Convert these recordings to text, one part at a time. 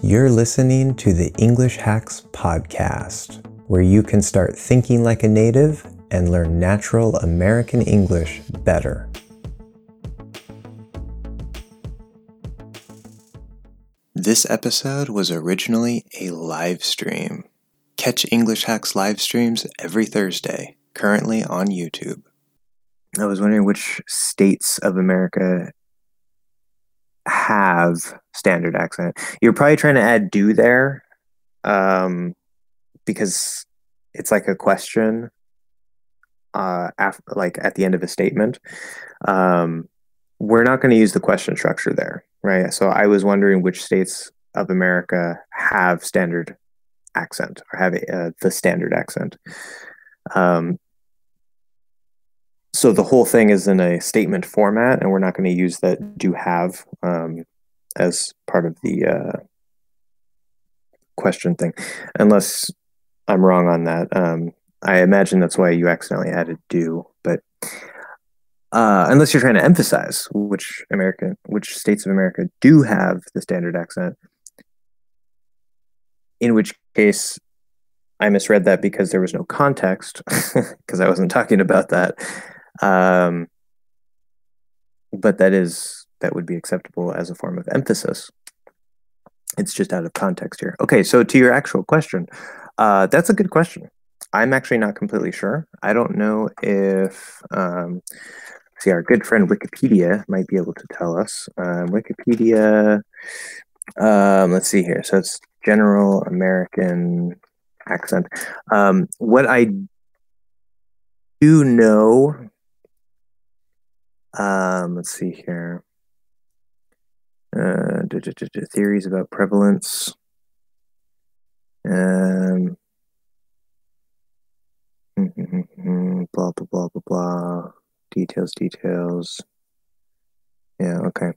You're listening to the English Hacks Podcast, where you can start thinking like a native and learn natural American English better. This episode was originally a live stream. Catch English Hacks live streams every Thursday, currently on YouTube. I was wondering which states of America have standard accent. You're probably trying to add do there um, because it's like a question uh, after, like at the end of a statement. Um, we're not going to use the question structure there, right? So I was wondering which states of America have standard accent or have a, uh, the standard accent. Um, so the whole thing is in a statement format, and we're not going to use that do have um, as part of the uh, question thing, unless I'm wrong on that. Um, I imagine that's why you accidentally added do, but uh, unless you're trying to emphasize which American, which states of America do have the standard accent, in which case I misread that because there was no context, because I wasn't talking about that. Um, but that is that would be acceptable as a form of emphasis. It's just out of context here. Okay, so to your actual question, uh, that's a good question. I'm actually not completely sure. I don't know if um, see our good friend Wikipedia might be able to tell us. Um, Wikipedia. Um, let's see here. So it's general American accent. Um, what I do know um, let's see here. Uh, theories about prevalence. Um, blah blah blah blah blah. Details, details. Yeah. Okay.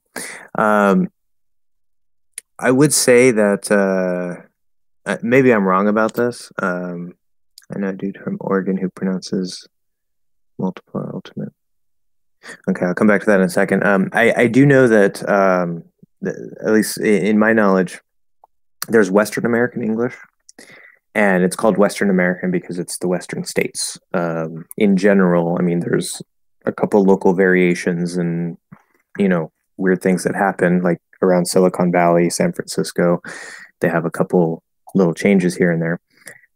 Um, I would say that uh, uh, maybe I'm wrong about this. Um, I know a dude from Oregon who pronounces multiple ultimate. Okay, I'll come back to that in a second. Um, I, I do know that, um, at least in my knowledge, there's Western American English, and it's called Western American because it's the Western states. Um, in general, I mean, there's a couple local variations and you know weird things that happen, like around Silicon Valley, San Francisco. They have a couple little changes here and there.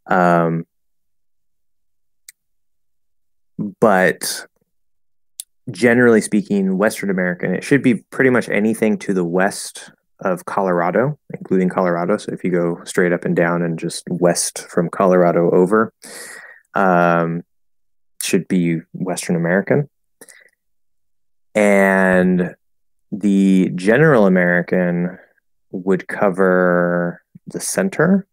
Um, but generally speaking, Western American, it should be pretty much anything to the west of Colorado, including Colorado. So if you go straight up and down and just west from Colorado over, um, should be Western American. And the general American would cover the center.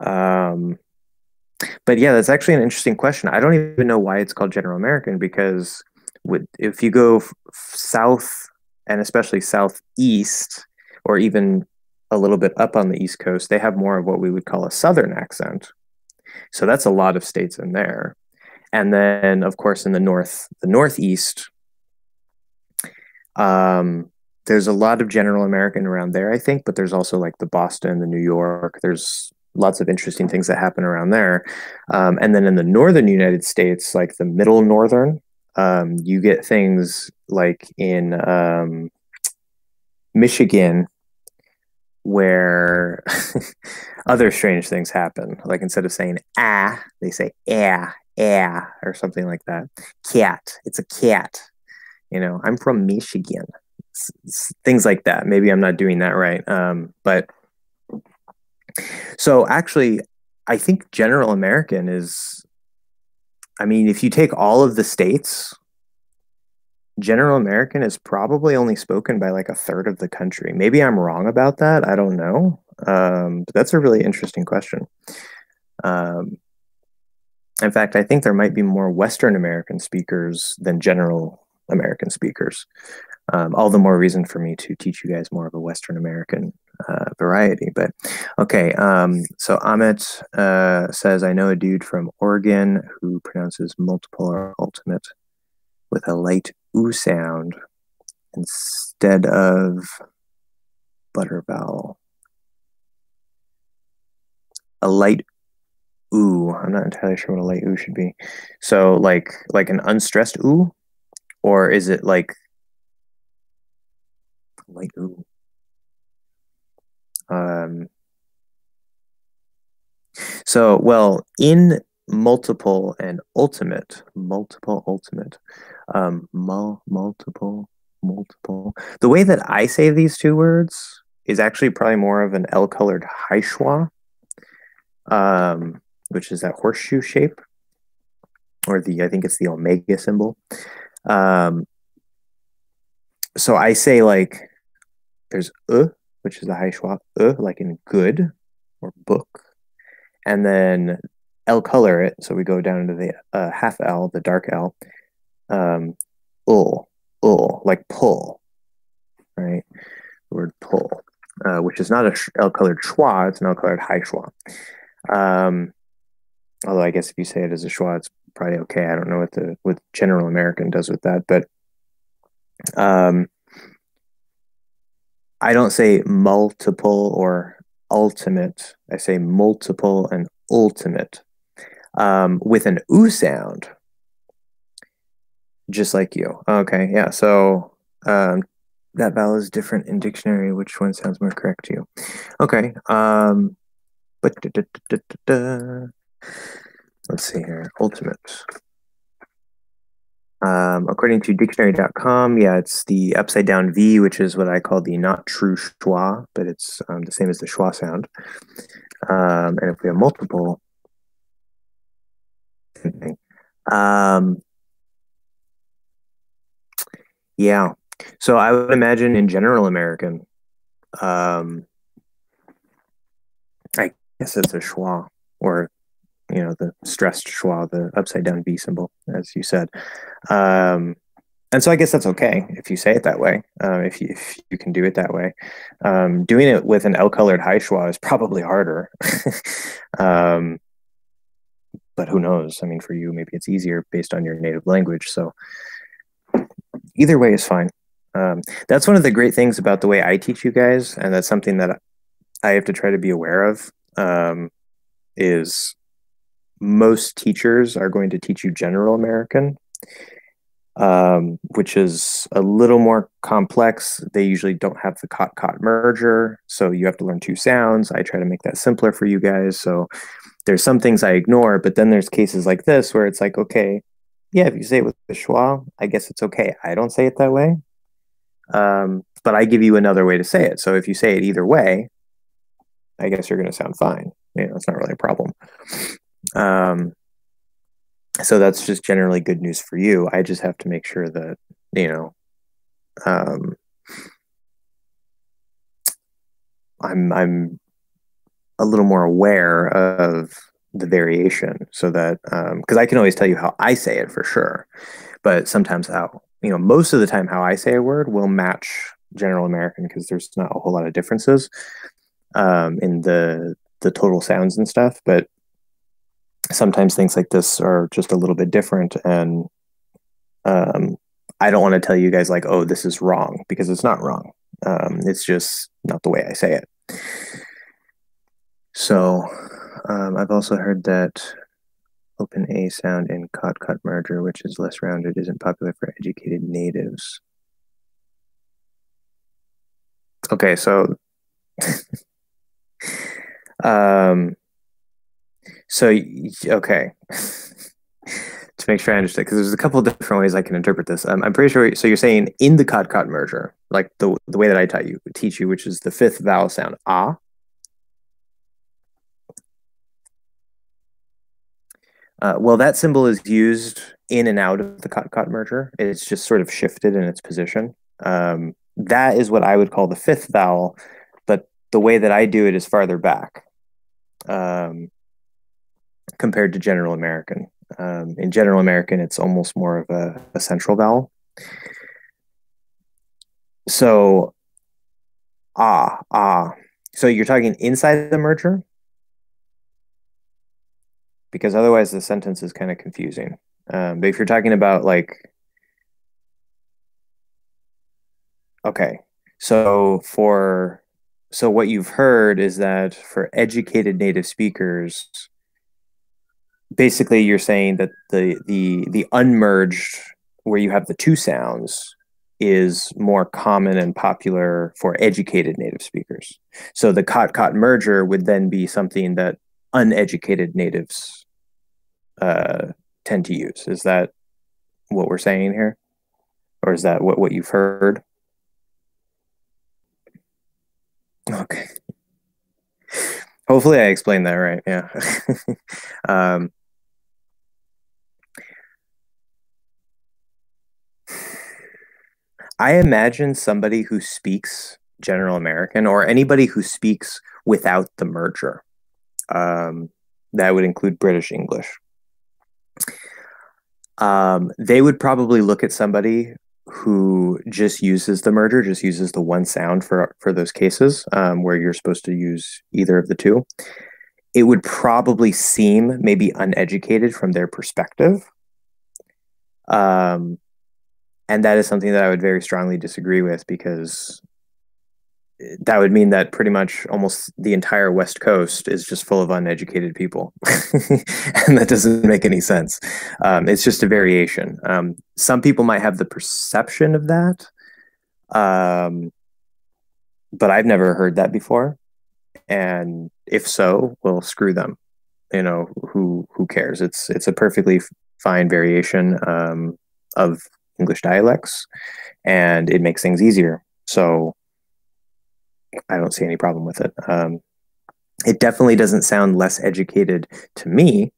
Um, but yeah, that's actually an interesting question. I don't even know why it's called General American because with, if you go f- south and especially southeast, or even a little bit up on the East Coast, they have more of what we would call a Southern accent. So that's a lot of states in there. And then, of course, in the north, the Northeast, um, there's a lot of General American around there, I think, but there's also like the Boston, the New York. There's lots of interesting things that happen around there. Um, and then in the northern United States, like the middle northern, um, you get things like in um, Michigan where other strange things happen. Like instead of saying ah, they say ah, ah, or something like that. Cat, it's a cat. You know, I'm from Michigan. It's, it's things like that. Maybe I'm not doing that right. Um, but so actually, I think General American is, I mean, if you take all of the states, General American is probably only spoken by like a third of the country. Maybe I'm wrong about that. I don't know. Um, but that's a really interesting question. Um, in fact, I think there might be more Western American speakers than General American speakers. Um, all the more reason for me to teach you guys more of a Western American uh, variety. But okay, um, so Amit uh, says, I know a dude from Oregon who pronounces multiple or ultimate with a light oo sound instead of butter vowel. A light ooh. I'm not entirely sure what a light ooh should be. So like like an unstressed ooh, or is it like light ooh? Um. So well in multiple and ultimate, multiple ultimate, um, mul- multiple multiple. The way that I say these two words is actually probably more of an L colored high schwa, um, which is that horseshoe shape, or the I think it's the omega symbol. Um, so I say like there's uh, which is the high schwa, uh, like in good or book, and then L color it. So we go down into the uh, half L, the dark L, um, ul, ul, like pull, right? The word pull, uh, which is not a L colored schwa, it's an L colored high schwa. Um, although I guess if you say it as a schwa, it's probably okay. I don't know what the what General American does with that, but um, I don't say multiple or ultimate. I say multiple and ultimate um, with an oo sound, just like you. Okay, yeah. So um, that vowel is different in dictionary. Which one sounds more correct to you? Okay. Um, but da, da, da, let's see here. Ultimate. Um, according to dictionary.com, yeah, it's the upside down V, which is what I call the not true schwa, but it's um, the same as the schwa sound. Um, and if we have multiple, um, yeah. So I would imagine in general American, um, I guess it's a schwa or you know the stressed schwa, the upside down V symbol, as you said. Um, and so I guess that's okay if you say it that way. Uh, if you if you can do it that way, um, doing it with an L colored high schwa is probably harder. um, but who knows? I mean, for you, maybe it's easier based on your native language. So either way is fine. Um, that's one of the great things about the way I teach you guys, and that's something that I have to try to be aware of. Um, is most teachers are going to teach you general American, um, which is a little more complex. They usually don't have the cot caught merger, so you have to learn two sounds. I try to make that simpler for you guys. So there's some things I ignore, but then there's cases like this where it's like, okay, yeah, if you say it with the schwa, I guess it's okay. I don't say it that way. Um, but I give you another way to say it. So if you say it either way, I guess you're going to sound fine. You know, it's not really a problem. Um, so that's just generally good news for you. I just have to make sure that, you know, um, I'm, I'm a little more aware of the variation so that um, because um, I can always tell you how I say it for sure, but sometimes how you know most of the time how I say a word will match General American because there's not a whole lot of differences um, in the the total sounds and stuff, but sometimes things like this are just a little bit different and um, I don't want to tell you guys like oh this is wrong because it's not wrong. Um, it's just not the way I say it. So um, I've also heard that open A sound in cot caught merger, which is less rounded, isn't popular for educated natives. Okay, so um so okay to make sure I understand because there's a couple of different ways I can interpret this. Um, I'm pretty sure. So you're saying in the cot merger, like the the way that I taught you teach you, which is the fifth vowel sound ah, Uh, well, that symbol is used in and out of the cot-caught merger. It's just sort of shifted in its position. Um, that is what I would call the fifth vowel, but the way that I do it is farther back um, compared to General American. Um, in General American, it's almost more of a, a central vowel. So, ah, ah. So you're talking inside the merger? because otherwise the sentence is kind of confusing. Um, but if you're talking about like, okay, so for so what you've heard is that for educated native speakers, basically you're saying that the the the unmerged where you have the two sounds is more common and popular for educated native speakers. So the cot caught merger would then be something that uneducated natives uh, tend to use. Is that what we're saying here? Or is that what, what you've heard? Okay. Hopefully I explained that right. Yeah. um, I imagine somebody who speaks General American or anybody who speaks without the merger. Um, that would include British English. Um, they would probably look at somebody who just uses the merger, just uses the one sound for for those cases um, where you're supposed to use either of the two. It would probably seem maybe uneducated from their perspective. Um, and that is something that I would very strongly disagree with because that would mean that pretty much almost the entire West Coast is just full of uneducated people, and that doesn't make any sense. Um, it's just a variation. Um, some people might have the perception of that, um, but I've never heard that before. And if so, well, screw them. You know who who cares? It's it's a perfectly fine variation um, of English dialects, and it makes things easier. So I don't see any problem with it. Um, it definitely doesn't sound less educated to me.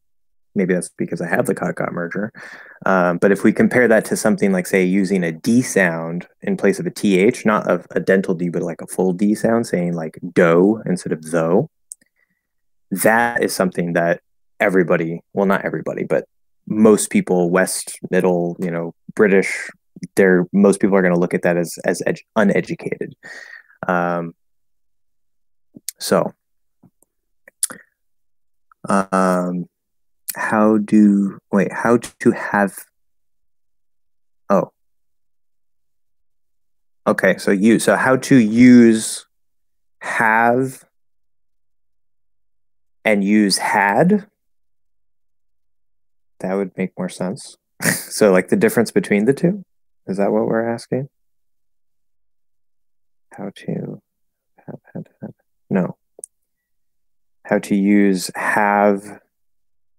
Maybe that's because I have the cot merger. Um, but if we compare that to something like, say, using a D sound in place of a TH, not of a dental D, but like a full D sound, saying like do instead of though, that is something that everybody, well, not everybody, but most people, West, Middle, you know, British, they're most people are going to look at that as as edu- uneducated. Um, so, um, how do wait? How to have? Oh, okay. So you so how to use have and use had that would make more sense. so, like the difference between the two? Is that what we're asking? How to have, have, have. No. How to use have,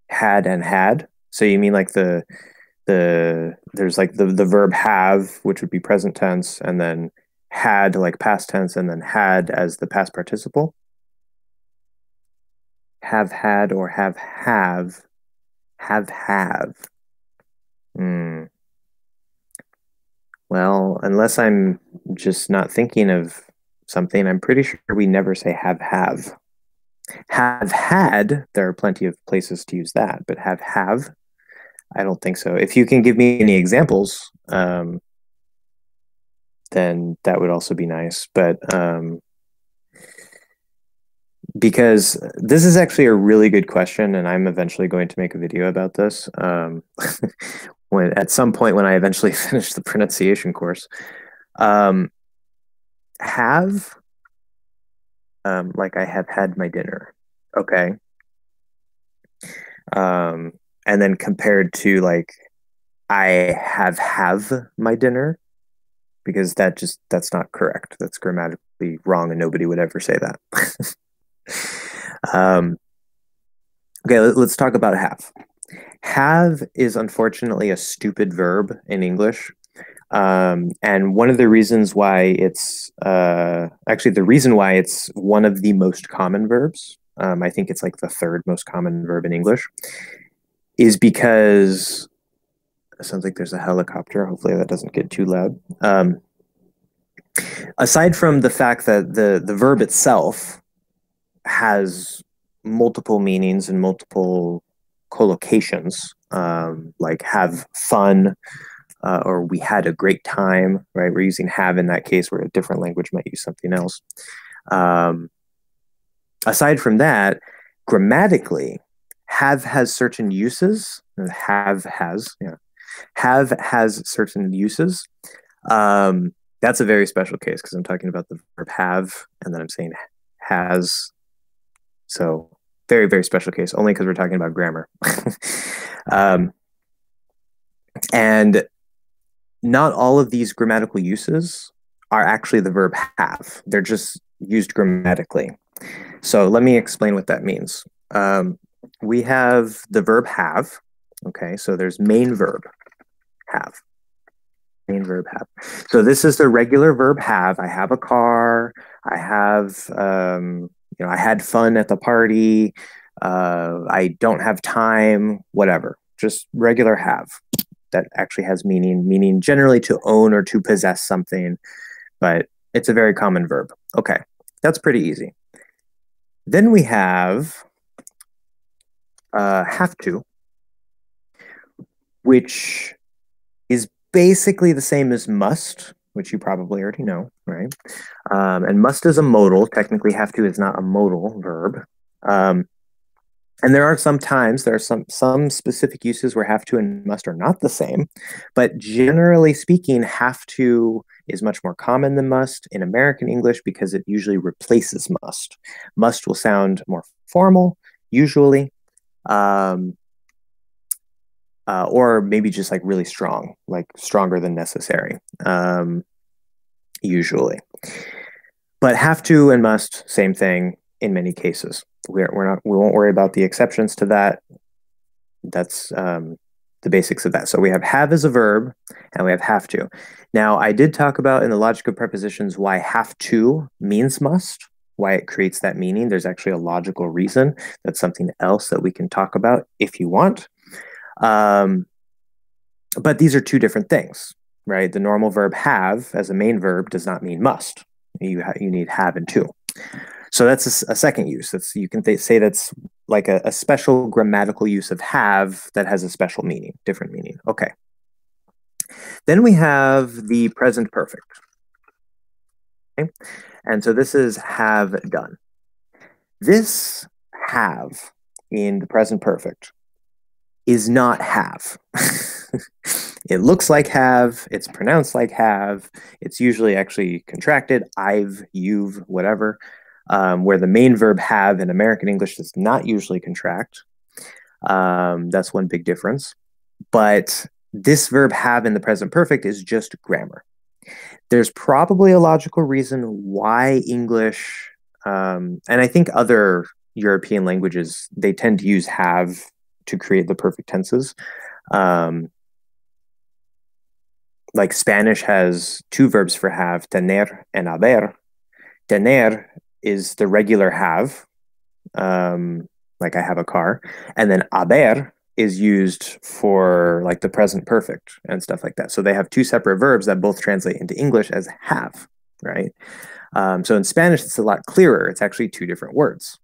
had, and had. So you mean like the the there's like the the verb have, which would be present tense, and then had like past tense, and then had as the past participle. Have had or have have have have. Hmm. Well, unless I'm just not thinking of something, I'm pretty sure we never say have have. Have had, there are plenty of places to use that, but have have, I don't think so. If you can give me any examples, um, then that would also be nice. But um, because this is actually a really good question, and I'm eventually going to make a video about this. Um, when at some point when I eventually finish the pronunciation course, um, have um, like I have had my dinner, okay, um, and then compared to like I have have my dinner because that just that's not correct. That's grammatically wrong, and nobody would ever say that. um, okay, let, us talk about have. Have is unfortunately a stupid verb in English. Um, and one of the reasons why it's uh, actually the reason why it's one of the most common verbs, um, I think it's like the third most common verb in English, is because it sounds like there's a helicopter. Hopefully that doesn't get too loud. Um, aside from the fact that the the verb itself has multiple meanings and multiple collocations, um, like have fun uh, or we had a great time, right? We're using have in that case, where a different language might use something else. Um, aside from that, grammatically, have has certain uses. Have has, yeah. Have has certain uses. Um, That's a very special case because I'm talking about the verb have, and then I'm saying has. So very, very special case, only because we're talking about grammar. um, and not all of these grammatical uses are actually the verb have. They're just used grammatically. So let me explain what that means. Um, we have the verb have. Okay, so there's main verb have. Main verb have. So this is the regular verb have. I have a car. I have, um, you know, I had fun at the party. Uh, I don't have time, whatever. Just regular have that actually has meaning, meaning generally to own or to possess something, but it's a very common verb. Okay, that's pretty easy. Then we have uh, have to, which is basically the same as must, which you probably already know, right? Um, and must is a modal. Technically, have to is not a modal verb. Um, and there are some times there are some some specific uses where have to and must are not the same but generally speaking have to is much more common than must in american english because it usually replaces must. Must will sound more formal usually um, uh, or maybe just like really strong like stronger than necessary um, usually. But have to and must same thing in many cases. We're, we're not we won't worry about the exceptions to that. That's um, the basics of that. So we have have as a verb and we have have to. Now i did talk about in the logic of prepositions why have to means must why it creates that meaning. There's actually a logical reason. That's something else that we can talk about if you want. Um, but these are two different things right? The normal verb have as a main verb does not mean must. You, ha- you need have and to so that's a, a second use. That's you can th- say that's like a, a special grammatical use of have that has a special meaning, different meaning. Okay. Then we have the present perfect. Okay. And so this is have done. This have in the present perfect is not have. it looks like have, it's pronounced like have, it's usually actually contracted, I've, you've, whatever um, where the main verb have in American English does not usually contract. Um, that's one big difference. But this verb have in the present perfect is just grammar. There's probably a logical reason why English, um, and I think other European languages, they tend to use have to create the perfect tenses. Um, like Spanish has two verbs for have, tener and haber. Tener is the regular have, um, like I have a car, and then haber is used for like the present perfect and stuff like that. So they have two separate verbs that both translate into English as have, right? Um, so in Spanish, it's a lot clearer. It's actually two different words.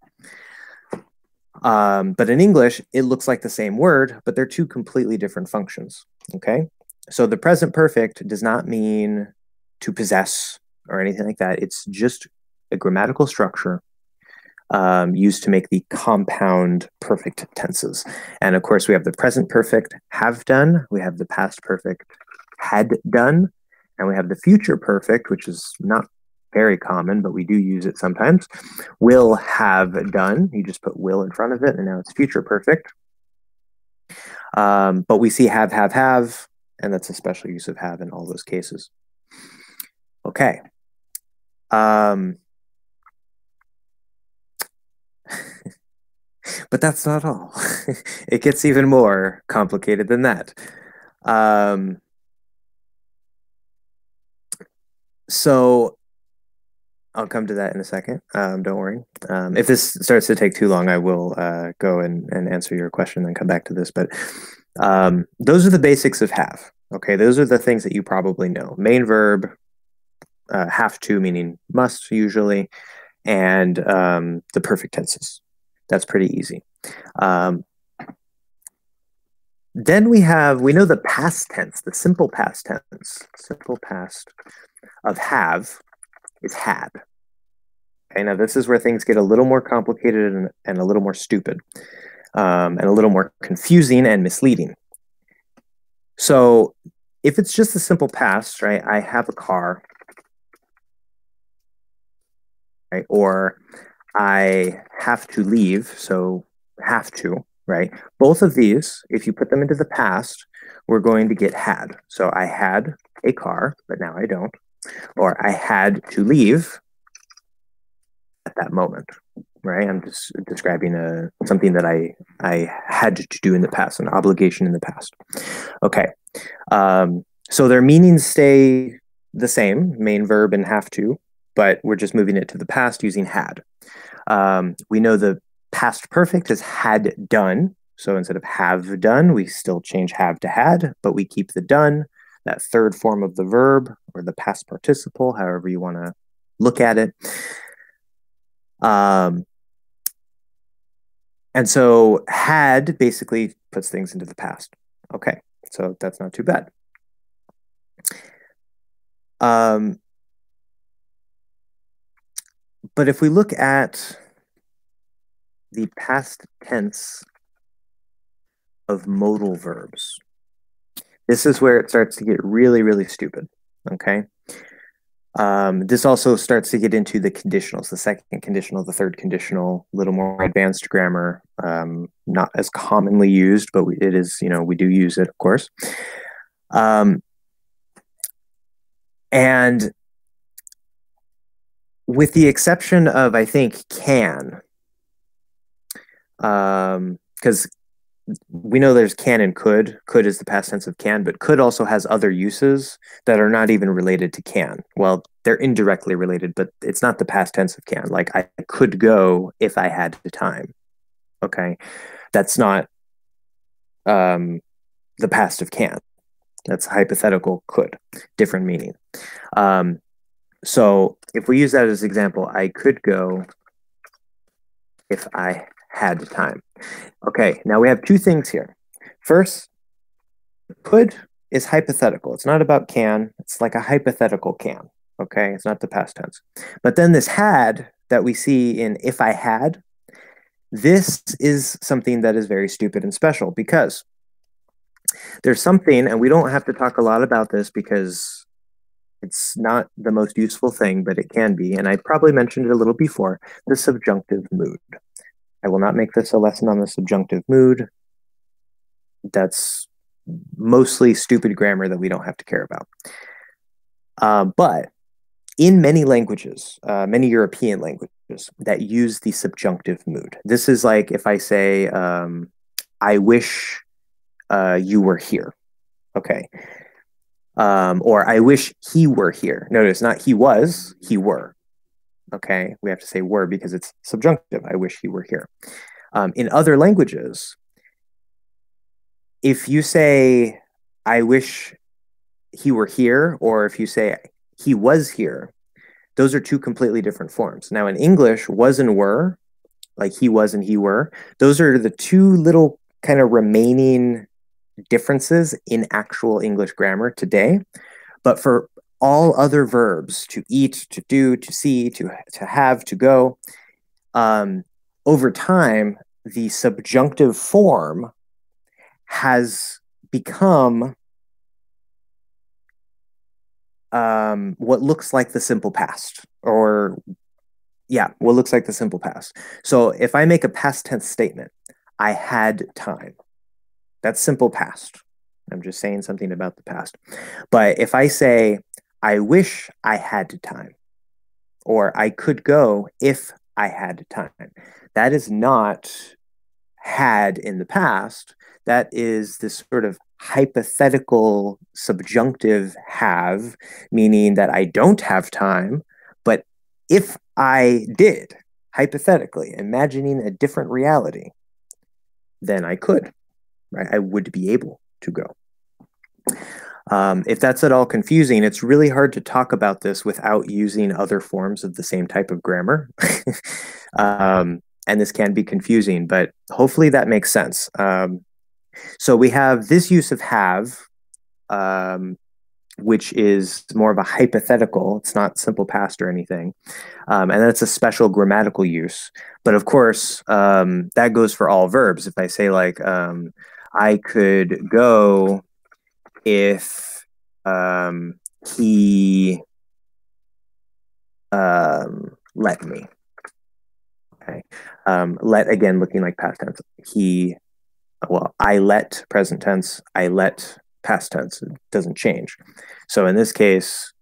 Um, but in English, it looks like the same word, but they're two completely different functions. Okay. So the present perfect does not mean to possess or anything like that. It's just a grammatical structure um, used to make the compound perfect tenses. And of course, we have the present perfect have done, we have the past perfect had done, and we have the future perfect, which is not very common, but we do use it sometimes. Will have done. You just put will in front of it, and now it's future perfect. Um, but we see have, have, have, and that's a special use of have in all those cases. Okay. Um, but that's not all. it gets even more complicated than that. Um, so I'll come to that in a second. Um, don't worry. Um, if this starts to take too long, I will uh, go and, and answer your question and come back to this. But um, those are the basics of have. Okay, those are the things that you probably know. Main verb, uh, have to meaning must usually, and um, the perfect tenses. That's pretty easy. Um, then we have, we know the past tense, the simple past tense, simple past of have is had. Okay, now this is where things get a little more complicated and, and a little more stupid um, and a little more confusing and misleading. So if it's just a simple past, right? I have a car. Right? Or I have to leave, so have to, right? Both of these, if you put them into the past, we're going to get had. So I had a car, but now I don't. Or I had to leave at that moment, right? I'm just describing a something that I I had to do in the past, an obligation in the past. Okay, um, so their meanings stay the same, main verb and have to, but we're just moving it to the past using had. Um, we know the past perfect is had done. So instead of have done, we still change have to had, but we keep the done, that third form of the verb or the past participle, however you want to look at it. Um, and so had basically puts things into the past. Okay, so that's not too bad. Um, but if we look at the past tense of modal verbs, this is where it starts to get really, really stupid. Okay. Um, this also starts to get into the conditionals, the second conditional, the third conditional, a little more advanced grammar, um, not as commonly used, but we, it is, you know, we do use it, of course. Um, and with the exception of, I think, can, because um, we know there's can and could. Could is the past tense of can, but could also has other uses that are not even related to can. Well, they're indirectly related, but it's not the past tense of can. Like I could go if I had the time. Okay. That's not um, the past of can. That's hypothetical could, different meaning. Um, so if we use that as an example, I could go if I had time. Okay, now we have two things here. First, could is hypothetical. It's not about can, it's like a hypothetical can. Okay, it's not the past tense. But then this had that we see in if I had, this is something that is very stupid and special because there's something, and we don't have to talk a lot about this because it's not the most useful thing, but it can be. And I probably mentioned it a little before the subjunctive mood. I will not make this a lesson on the subjunctive mood. That's mostly stupid grammar that we don't have to care about. Uh, but in many languages, uh, many European languages that use the subjunctive mood, this is like if I say, um, I wish uh, you were here. Okay. Um, or I wish he were here. Notice not he was, he were. Okay, we have to say were because it's subjunctive. I wish he were here. Um, in other languages, if you say, I wish he were here, or if you say he was here, those are two completely different forms. Now, in English, was and were, like he was and he were, those are the two little kind of remaining differences in actual English grammar today. But for all other verbs to eat, to do, to see, to, to have, to go. Um, over time, the subjunctive form has become um, what looks like the simple past, or yeah, what looks like the simple past. So if I make a past tense statement, I had time. That's simple past. I'm just saying something about the past. But if I say, I wish I had time, or I could go if I had time. That is not had in the past. That is this sort of hypothetical subjunctive have, meaning that I don't have time, but if I did, hypothetically, imagining a different reality, then I could, right? I would be able to go. Um, if that's at all confusing, it's really hard to talk about this without using other forms of the same type of grammar. um, and this can be confusing, but hopefully that makes sense. Um, so we have this use of have, um, which is more of a hypothetical. It's not simple past or anything. Um, and that's a special grammatical use. But of course, um, that goes for all verbs. If I say, like, I could go if um, he um, let me. Okay. Um, let again looking like past tense. He, well, I let present tense. I let past tense. It doesn't change. So in this case,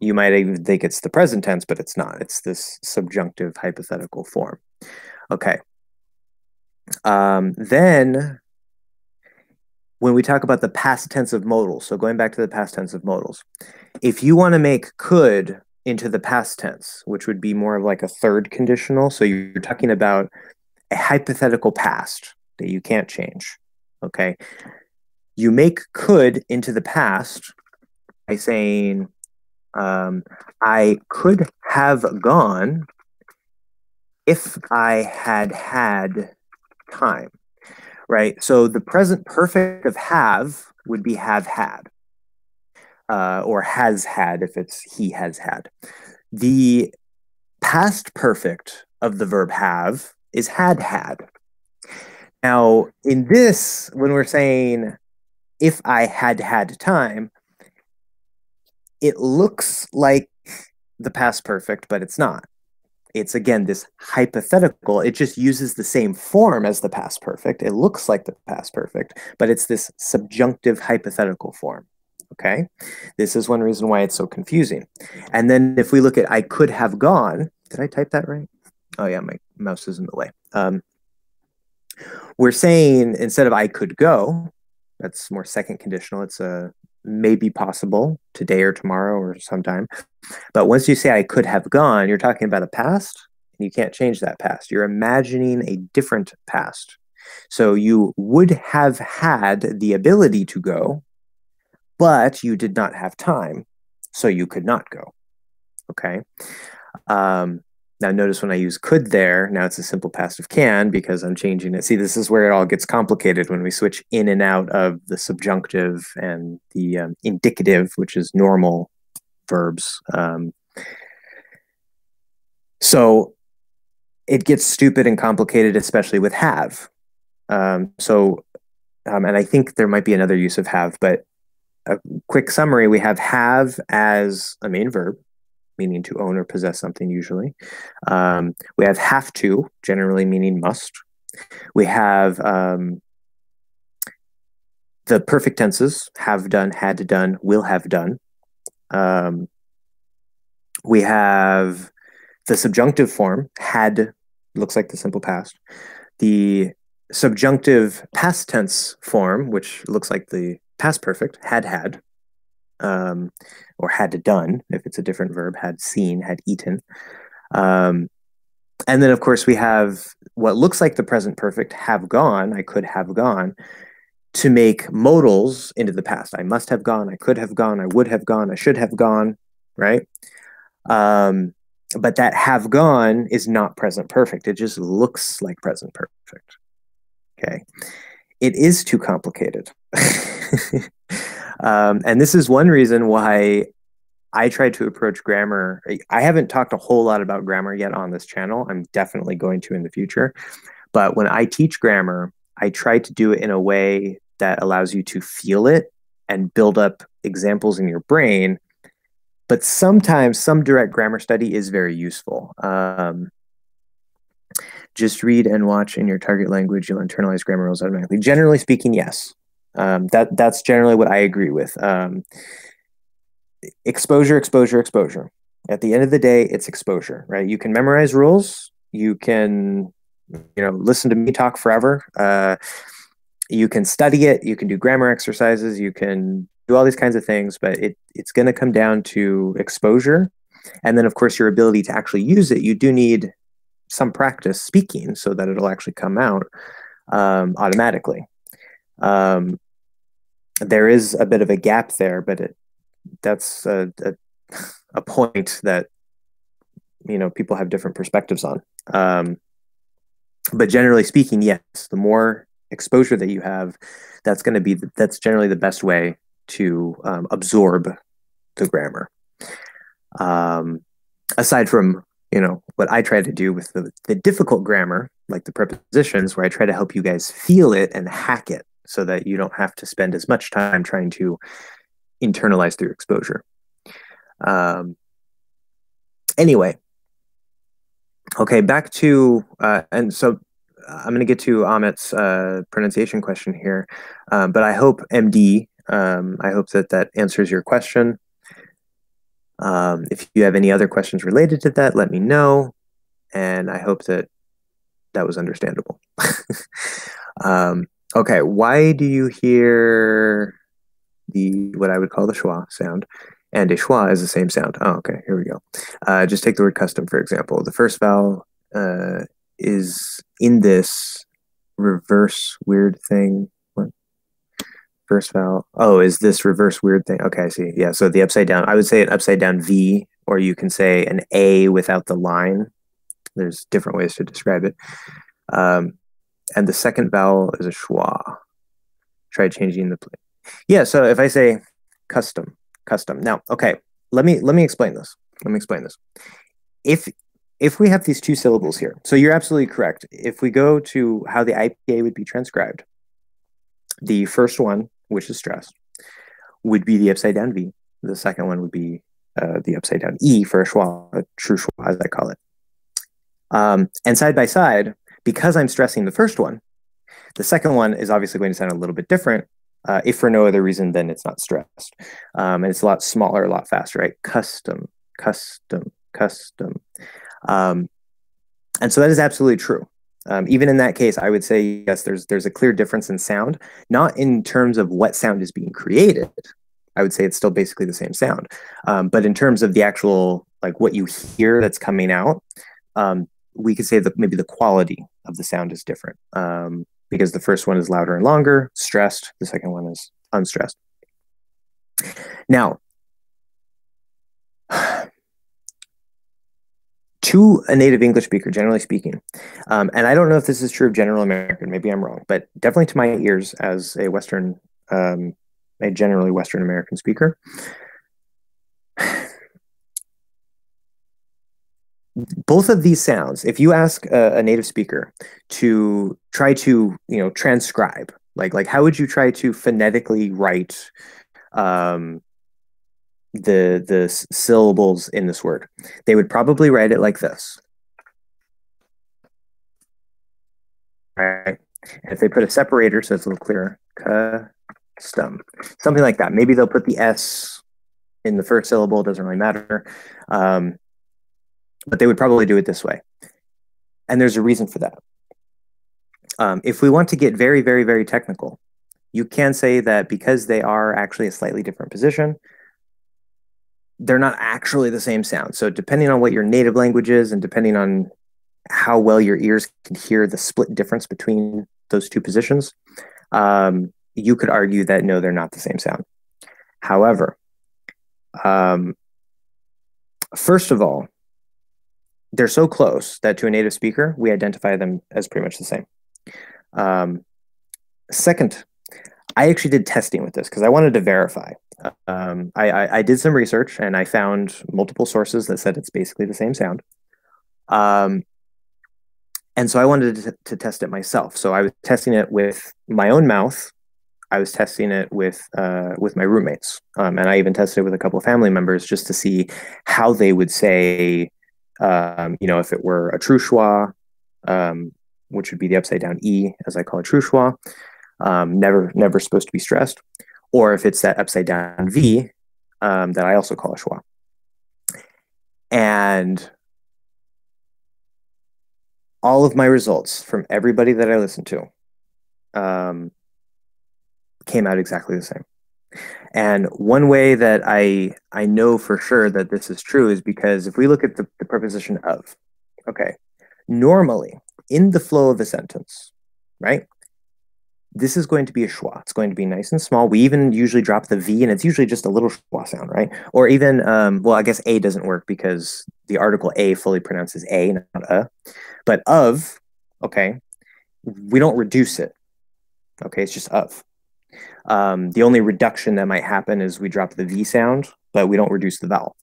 you might even think it's the present tense, but it's not. It's this subjunctive hypothetical form. Okay. Um, then when we talk about the past tense of modals, so going back to the past tense of modals, if you want to make could into the past tense, which would be more of like a third conditional, so you're talking about a hypothetical past that you can't change. Okay. You make could into the past by saying, um, I could have gone if I had had time right? So the present perfect of have would be have had, uh, or has had if it's he has had. The past perfect of the verb have is had had. Now, in this, when we're saying if I had had time, it looks like the past perfect, but it's not it's again this hypothetical it just uses the same form as the past perfect. It looks like the past perfect but it's this subjunctive hypothetical form okay? This is one reason why it's so confusing. And then if we look at i could have gone did i type that right? Oh yeah my mouse is in the way. Um, we're saying instead of i could go that's more second conditional it's a may be possible today or tomorrow or sometime. But once you say I could have gone, you're talking about a past and you can't change that past. You're imagining a different past. So you would have had the ability to go, but you did not have time. So you could not go. Okay. Um, now notice when I use could there, now it's a simple past of can because I'm changing it. See, this is where it all gets complicated when we switch in and out of the subjunctive and the um, indicative, which is normal verbs. Um, so it gets stupid and complicated, especially with have. Um, so, um, and I think there might be another use of have, but a quick summary, we have have as a main verb meaning to own or possess something usually. Um, we have have to, generally meaning must. We have um, the perfect tenses have done, had done, will have done. Um, we have the subjunctive form had, looks like the simple past. The subjunctive past tense form, which looks like the past perfect, had had um, or had done, if it's a different verb, had seen, had eaten. Um, and then, of course, we have what looks like the present perfect have gone, I could have gone, to make modals into the past. I must have gone, I could have gone, I would have gone, I should have gone, right? Um, but that have gone is not present perfect. It just looks like present perfect. Okay. It is too complicated. Um, and this is one reason why I try to approach grammar. I haven't talked a whole lot about grammar yet on this channel. I'm definitely going to in the future. But when I teach grammar, I try to do it in a way that allows you to feel it and build up examples in your brain. But sometimes some direct grammar study is very useful. Um, just read and watch in your target language, you'll internalize grammar rules automatically. Generally speaking, yes. Um, that that's generally what I agree with. Um, exposure, exposure, exposure. At the end of the day, it's exposure, right? You can memorize rules. You can, you know, listen to me talk forever. Uh, you can study it. You can do grammar exercises. You can do all these kinds of things, but it it's going to come down to exposure, and then of course your ability to actually use it. You do need some practice speaking so that it'll actually come out um, automatically. Um, there is a bit of a gap there, but it, that's a, a, a, point that you know people have different perspectives on. Um, but generally speaking, yes, the more exposure that you have, that's going to be that's generally the best way to um, absorb the grammar. Um, aside from you know what I try to do with the, the difficult grammar, like the prepositions, where I try to help you guys feel it and hack it so that you don't have to spend as much time trying to internalize through exposure. Um, anyway, Okay, back to uh, and so I'm going to get to Amit's uh, pronunciation question here, uh, but I hope MD. Um, I hope that that answers your question. Um, if you have any other questions related to that, let me know, and I hope that that was understandable. um, okay, why do you hear the what I would call the schwa sound? And a schwa is the same sound. Oh, okay, here we go. Uh, just take the word custom, for example. The first vowel uh, is in this reverse weird thing. First vowel. Oh, is this reverse weird thing? Okay, I see. Yeah, so the upside down. I would say an upside down V, or you can say an A without the line. There's different ways to describe it. Um, and the second vowel is a schwa. Try changing the. Yeah, so if I say custom, custom. Now, okay, let me let me explain this. Let me explain this. If if we have these two syllables here, so you're absolutely correct. If we go to how the IPA would be transcribed, the first one, which is stressed, would be the upside down V. The second one would be uh, the upside down E for a schwa, a true schwa, as I call it. Um, and side by side, because I'm stressing the first one, the second one is obviously going to sound a little bit different, uh, if for no other reason than it's not stressed. Um, and it's a lot smaller, a lot faster, right? Custom, custom, custom. Um, and so that is absolutely true. Um, even in that case, I would say yes. There's there's a clear difference in sound, not in terms of what sound is being created. I would say it's still basically the same sound, um, but in terms of the actual like what you hear that's coming out, um, we could say that maybe the quality of the sound is different um, because the first one is louder and longer, stressed. The second one is unstressed. Now, to a native English speaker, generally speaking, um, and I don't know if this is true of general American, maybe I'm wrong, but definitely to my ears as a Western, um, a generally Western American speaker, both of these sounds, if you ask a, a, native speaker to try to, you know, transcribe, like like how would you try to phonetically write um, the the syllables in this word. They would probably write it like this. Right. And if they put a separator so it's a little clearer, custom, something like that. Maybe they'll put the S in the first syllable, doesn't really matter. Um, but they would probably do it this way. And there's a reason for that. Um, if we want to get very, very, very technical, you can say that because they are actually a slightly different position, they're not actually the same sound. So depending on what your native language is and depending on how well your ears can hear the split difference between those two positions, um, you could argue that no, they're not the same sound. However, um, first of all, they're so close that to a native speaker, we identify them as pretty much the same. Um, second, I actually did testing with this because I wanted to verify. Um, I, I, I, did some research and I found multiple sources that said it's basically the same sound. Um, and so I wanted to, to, test it myself. So I was testing it with my own mouth. I was testing it with uh, with my roommates, um, and I even tested it with a couple of family members just to see how they would say, um, you know, if it were a true schwa, um, which would be the upside down e, as I call it, true schwa, um, never never supposed to be stressed, or if it's that upside down V um, that I also call a schwa. And all of my results from everybody that I listened to um, came out exactly the same. And one way that I I know for sure that this is true is because if we look at the, the preposition of, okay, normally in the flow of a sentence, right? this is going to be a schwa. It's going to be nice and small. We even usually drop the V and it's usually just a little schwa sound, right? Or even, um, well, I guess A doesn't work because the article A fully pronounces A, not a. But of, okay, we don't reduce it. Okay, it's just of. Um, the only reduction that might happen is we drop the V sound, but we don't reduce the vowel.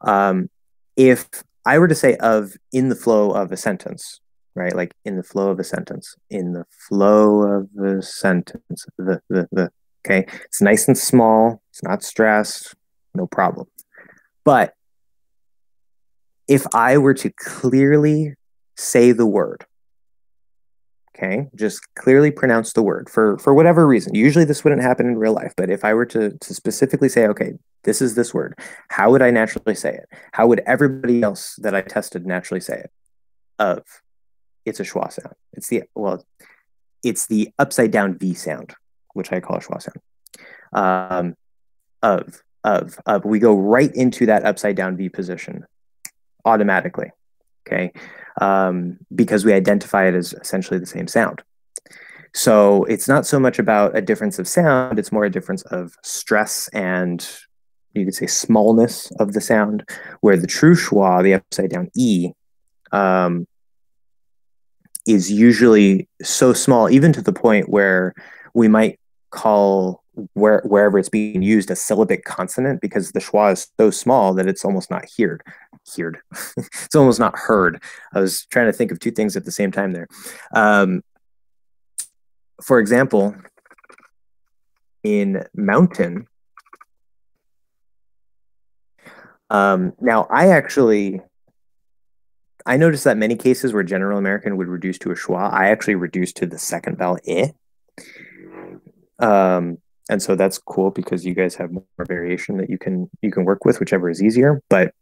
Um, if I were to say of in the flow of a sentence, right? Like in the flow of a sentence, in the flow of a sentence, the, the, the, okay? It's nice and small, it's not stressed, no problem. But if I were to clearly say the word, okay, just clearly pronounce the word for for whatever reason. Usually this wouldn't happen in real life, but if I were to to specifically say, okay, this is this word, how would I naturally say it? How would everybody else that I tested naturally say it? Of. It's a schwa sound. It's the well, it's the upside down V sound, which I call a schwa sound. Um, of of of we go right into that upside down V position automatically. Okay. Um, because we identify it as essentially the same sound. So it's not so much about a difference of sound, it's more a difference of stress and you could say smallness of the sound, where the true schwa, the upside down E, um, is usually so small, even to the point where we might call where wherever it's being used a syllabic consonant because the schwa is so small that it's almost not heard. Heard. it's almost not heard. I was trying to think of two things at the same time there. Um, for example, in mountain, um, now I actually I noticed that many cases where General American would reduce to a schwa, I actually reduced to the second vowel i. Um, and so that's cool because you guys have more variation that you can you can work with, whichever is easier. But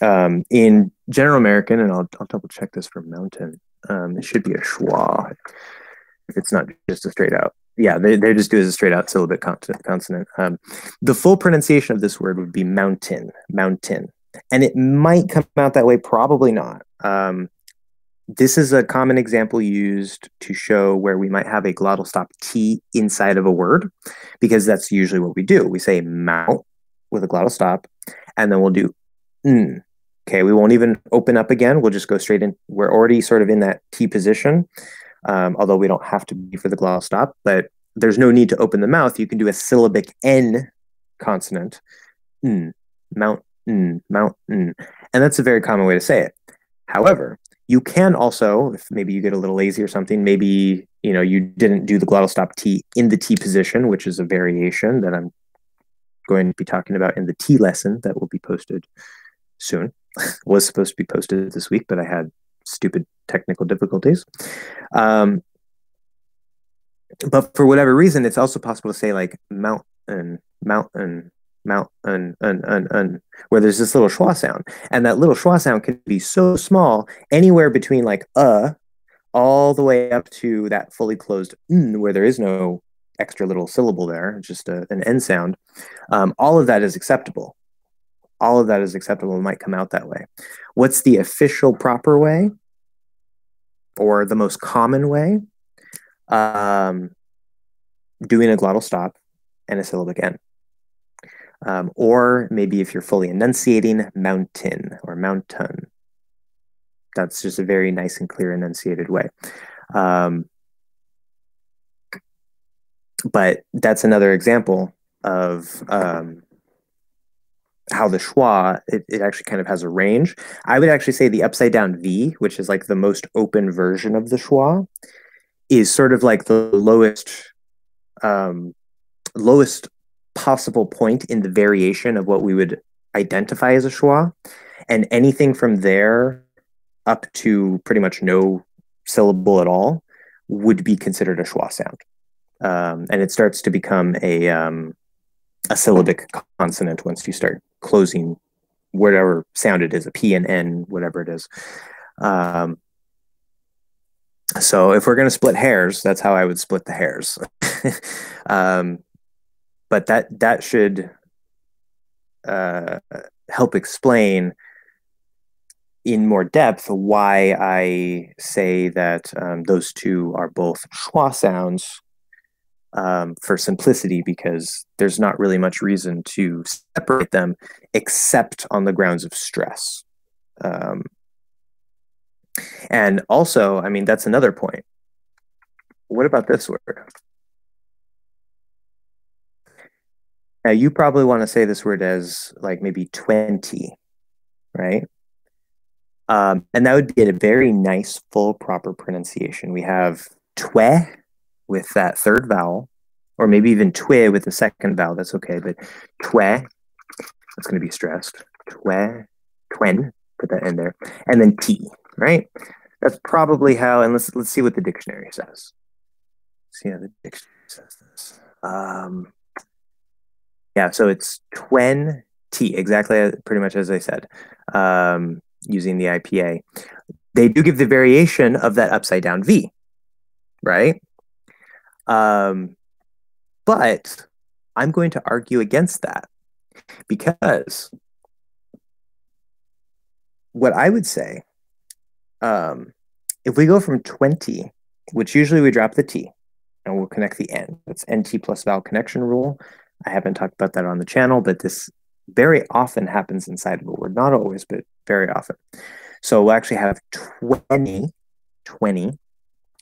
um, in General American, and I'll I'll double check this for Mountain. Um, it should be a schwa if it's not just a straight out. Yeah, they, they just do as a straight out syllabic consonant. consonant. Um, the full pronunciation of this word would be mountain, mountain, and it might come out that way. Probably not. Um, this is a common example used to show where we might have a glottal stop T inside of a word, because that's usually what we do. We say mount with a glottal stop, and then we'll do. Okay, we won't even open up again. We'll just go straight in. We're already sort of in that T position, um, although we don't have to be for the glottal stop, but there's no need to open the mouth. You can do a syllabic N consonant, mm, mount, mm, mount, mm. and that's a very common way to say it. However, you can also, if maybe you get a little lazy or something, maybe you know you didn't do the glottal stop T in the T position, which is a variation that I'm going to be talking about in the T lesson that will be posted soon. Was supposed to be posted this week, but I had stupid technical difficulties. Um, but for whatever reason, it's also possible to say like mountain, mountain, mount un, un, un, un, where there's this little schwa sound. And that little schwa sound can be so small, anywhere between like uh all the way up to that fully closed n, where there is no extra little syllable there, just a, an n sound. Um, all of that is acceptable. All of that is acceptable. It might come out that way. What's the official proper way? Or the most common way? Um, doing a glottal stop and a syllabic n. Um, or maybe if you're fully enunciating, mountain or mountain. That's just a very nice and clear enunciated way. Um, but that's another example of um, how the schwa it, it actually kind of has a range. I would actually say the upside down V, which is like the most open version of the schwa, is sort of like the lowest um, lowest possible point in the variation of what we would identify as a schwa. And anything from there up to pretty much no syllable at all would be considered a schwa sound. Um, and it starts to become a, um, a syllabic consonant once you start closing whatever sound it is, a P and N, whatever it is. Um, so if we're going to split hairs, that's how I would split the hairs. um, but that that should uh, help explain in more depth why I say that um, those two are both schwa sounds um, for simplicity, because there's not really much reason to separate them except on the grounds of stress. Um, and also, I mean, that's another point. What about this word? Now you probably want to say this word as like maybe 20, right? Um, and that would be a very nice, full, proper pronunciation. We have twe with that third vowel, or maybe even twe with the second vowel. That's okay, but twe, that's going to be stressed. Twe, twen, put that in there. And then T, right? That's probably how, and let's let's see what the dictionary says. See how the dictionary says this. Um, yeah, so it's twen T, exactly pretty much as I said, um, using the IPA. They do give the variation of that upside down V, right? Um, but I'm going to argue against that because what I would say, um, if we go from 20, which usually we drop the T and we'll connect the N, that's NT plus vowel connection rule. I haven't talked about that on the channel, but this very often happens inside of a word. Not always, but very often. So we'll actually have 20, 20,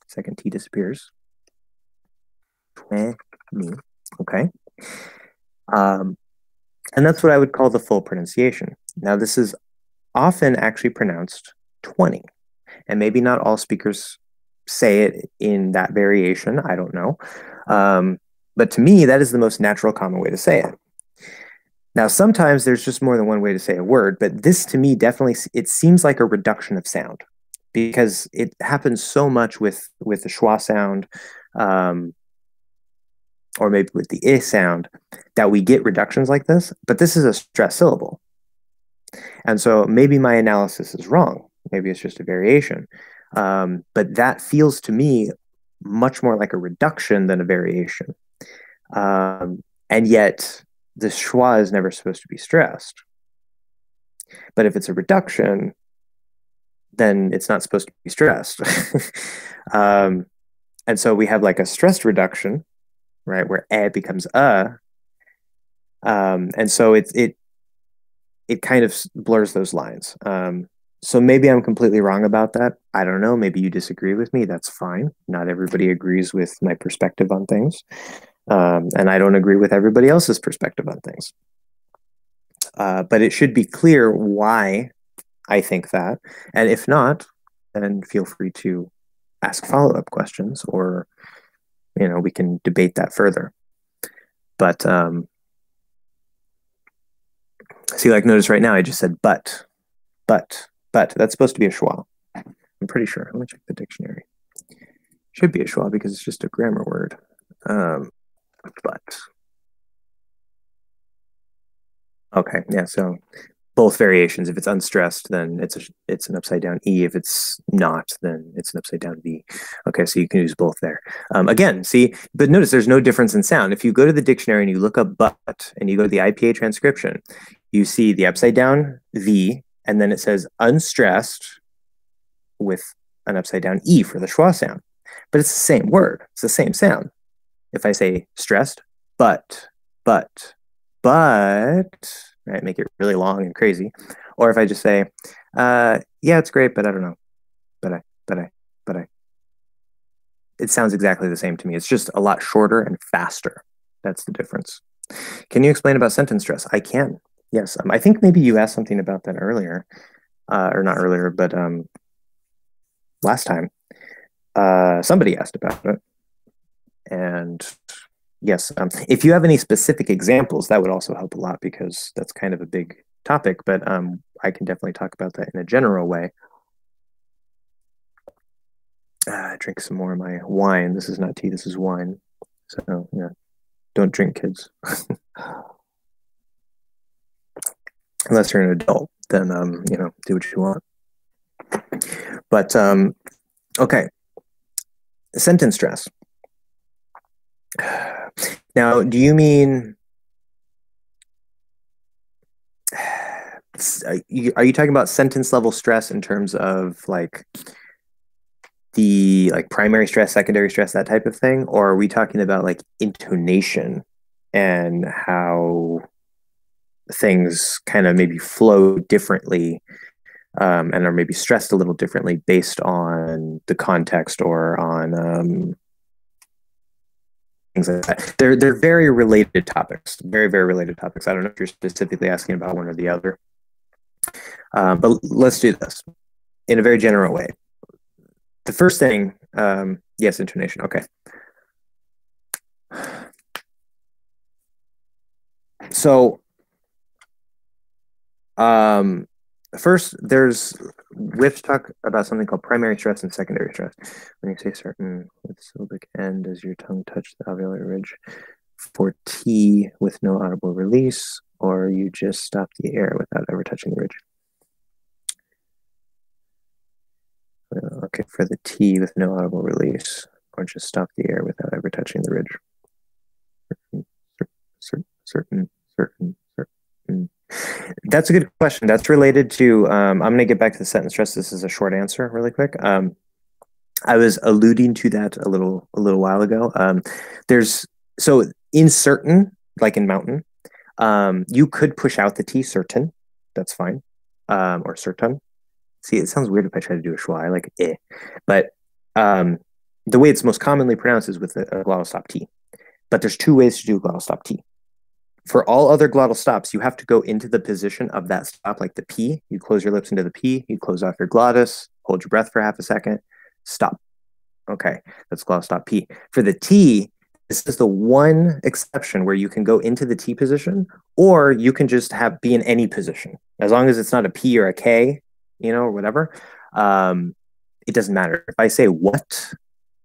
second T disappears. 20, okay? Um, and that's what I would call the full pronunciation. Now, this is often actually pronounced 20. And maybe not all speakers say it in that variation. I don't know. Um, but to me, that is the most natural, common way to say it. Now, sometimes there's just more than one way to say a word, but this to me definitely it seems like a reduction of sound because it happens so much with with the schwa sound, um, or maybe with the i sound, that we get reductions like this. But this is a stress syllable, and so maybe my analysis is wrong. Maybe it's just a variation. Um, but that feels to me much more like a reduction than a variation. Um, and yet, the schwa is never supposed to be stressed. But if it's a reduction, then it's not supposed to be stressed. um, and so we have like a stressed reduction, right, where a becomes a. Um, and so it it it kind of blurs those lines. Um, so maybe I'm completely wrong about that. I don't know. Maybe you disagree with me. That's fine. Not everybody agrees with my perspective on things. Um, and I don't agree with everybody else's perspective on things. Uh, but it should be clear why I think that. And if not, then feel free to ask follow up questions or, you know, we can debate that further. But um, see, like, notice right now I just said but, but, but. That's supposed to be a schwa. I'm pretty sure. Let me check the dictionary. Should be a schwa because it's just a grammar word. Um, but okay, yeah. So both variations. If it's unstressed, then it's a, it's an upside down E. If it's not, then it's an upside down V. Okay, so you can use both there. Um, again, see, but notice there's no difference in sound. If you go to the dictionary and you look up but and you go to the IPA transcription, you see the upside down V, and then it says unstressed with an upside down E for the schwa sound. But it's the same word. It's the same sound if I say stressed, but, but, but, right, make it really long and crazy. Or if I just say, uh, yeah, it's great, but I don't know. But I, but I, but I. It sounds exactly the same to me. It's just a lot shorter and faster. That's the difference. Can you explain about sentence stress? I can. Yes. Um, I think maybe you asked something about that earlier, uh, or not earlier, but um, last time. Uh, somebody asked about it. And yes, um, if you have any specific examples, that would also help a lot because that's kind of a big topic, but um, I can definitely talk about that in a general way. Uh, drink some more of my wine. This is not tea, this is wine. So, yeah, don't drink, kids. Unless you're an adult, then, um, you know, do what you want. But, um, okay, sentence stress. Now, do you mean are you, talking about sentence level stress in terms of like the like primary stress, secondary stress, that type of thing, or are we talking about like intonation and how things kind of maybe flow differently um, and are maybe stressed a little differently based on the context or on um, things like that. They're they're very related topics, very very related topics. I don't know if you're specifically asking about one or the other, um, but let's do this in a very general way. The first thing, um, yes, intonation. Okay. So, um, first, there's we have to talk about something called primary stress and secondary stress. When you say certain with syllabic n, does your tongue touch the alveolar ridge for T with no audible release, or you just stop the air without ever touching the ridge? Uh, okay, for the T with no audible release, or just stop the air without ever touching the ridge. Certain, certain, certain, certain. That's a good question. That's related to. Um, I'm going to get back to the sentence stress. This is a short answer, really quick. Um, I was alluding to that a little a little while ago. Um, there's so in certain, like in mountain, um, you could push out the T certain. That's fine, um, or certain. See, it sounds weird if I try to do a schwa. I like eh, but um, the way it's most commonly pronounced is with a, a glottal stop T. But there's two ways to do glottal stop T. For all other glottal stops, you have to go into the position of that stop, like the P. You close your lips into the P, you close off your glottis, hold your breath for half a second, stop. Okay, that's glottal stop P. For the T, this is the one exception where you can go into the T position, or you can just have be in any position as long as it's not a P or a K, you know, or whatever. Um, it doesn't matter. If I say what,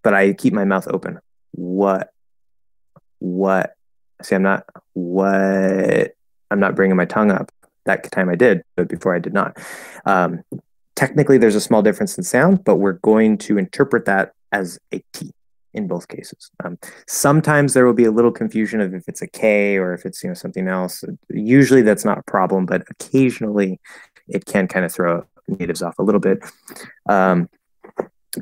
but I keep my mouth open, what, what? See, I'm not what. I'm not bringing my tongue up. That time I did, but before I did not. Um, technically, there's a small difference in sound, but we're going to interpret that as a T in both cases. Um, sometimes there will be a little confusion of if it's a K or if it's you know something else. Usually that's not a problem, but occasionally it can kind of throw natives off a little bit. Um,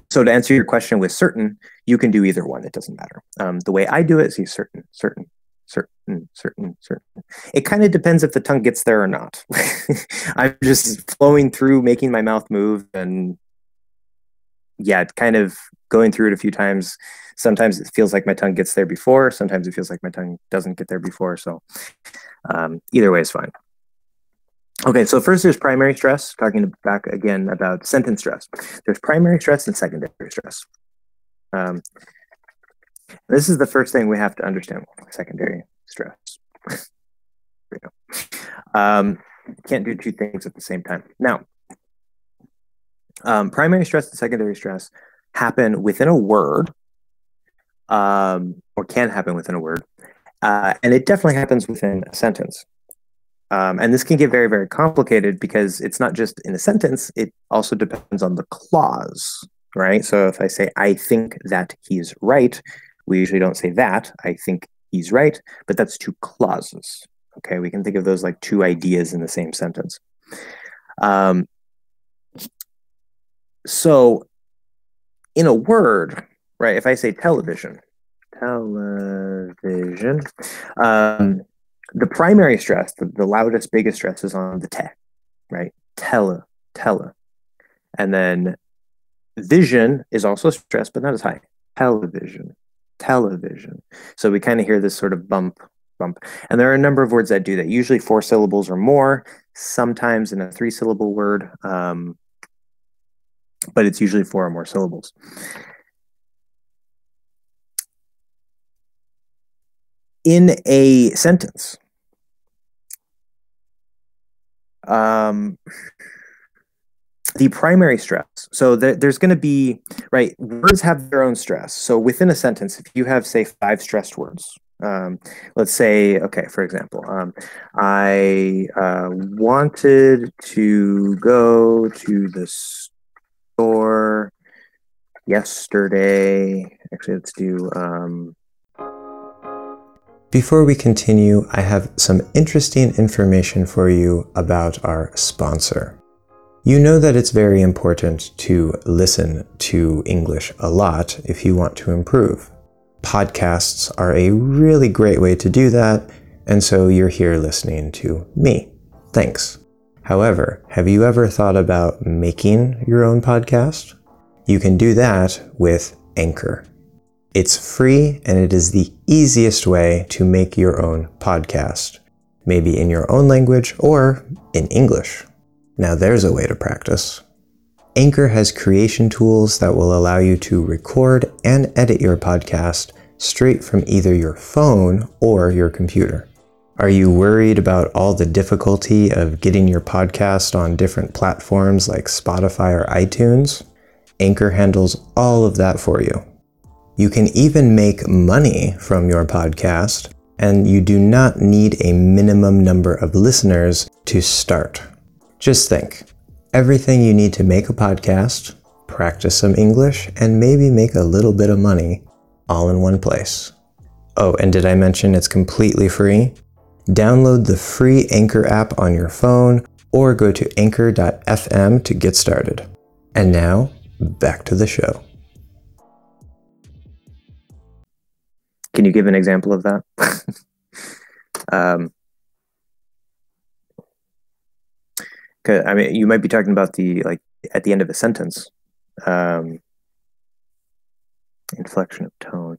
so to answer your question with certain, you can do either one. It doesn't matter. Um, the way I do it is certain, certain, certain, certain, certain. It kind of depends if the tongue gets there or not. I'm just flowing through, making my mouth move, and yeah, kind of going through it a few times. Sometimes it feels like my tongue gets there before. Sometimes it feels like my tongue doesn't get there before. So um, either way is fine. Okay, so first there's primary stress, talking back again about sentence stress. There's primary stress and secondary stress. Um, this is the first thing we have to understand, secondary stress. um, can't do two things at the same time. Now, um, primary stress and secondary stress happen within a word, um, or can happen within a word, uh, and it definitely happens within a sentence. Um, and this can get very, very complicated because it's not just in a sentence, it also depends on the clause, right? So if I say, I think that he's right, we usually don't say that. I think he's right, but that's two clauses. Okay, we can think of those like two ideas in the same sentence. Um, so in a word, right, if I say television, television, um, the primary stress, the, the loudest, biggest stress is on the te, right? Tele, tele. And then vision is also stressed, but not as high. Television, television. So we kind of hear this sort of bump, bump. And there are a number of words that do that, usually four syllables or more, sometimes in a three syllable word, um, but it's usually four or more syllables. In a sentence, um, the primary stress. So there's going to be, right, words have their own stress. So within a sentence, if you have, say, five stressed words, um, let's say, okay, for example, um, I uh, wanted to go to the store yesterday. Actually, let's do um, before we continue, I have some interesting information for you about our sponsor. You know that it's very important to listen to English a lot if you want to improve. Podcasts are a really great way to do that, and so you're here listening to me. Thanks. However, have you ever thought about making your own podcast? You can do that with Anchor. It's free and it is the easiest way to make your own podcast, maybe in your own language or in English. Now there's a way to practice. Anchor has creation tools that will allow you to record and edit your podcast straight from either your phone or your computer. Are you worried about all the difficulty of getting your podcast on different platforms like Spotify or iTunes? Anchor handles all of that for you. You can even make money from your podcast, and you do not need a minimum number of listeners to start. Just think everything you need to make a podcast, practice some English, and maybe make a little bit of money all in one place. Oh, and did I mention it's completely free? Download the free Anchor app on your phone or go to anchor.fm to get started. And now, back to the show. Can you give an example of that? um, I mean, you might be talking about the like at the end of a sentence, um, inflection of tone.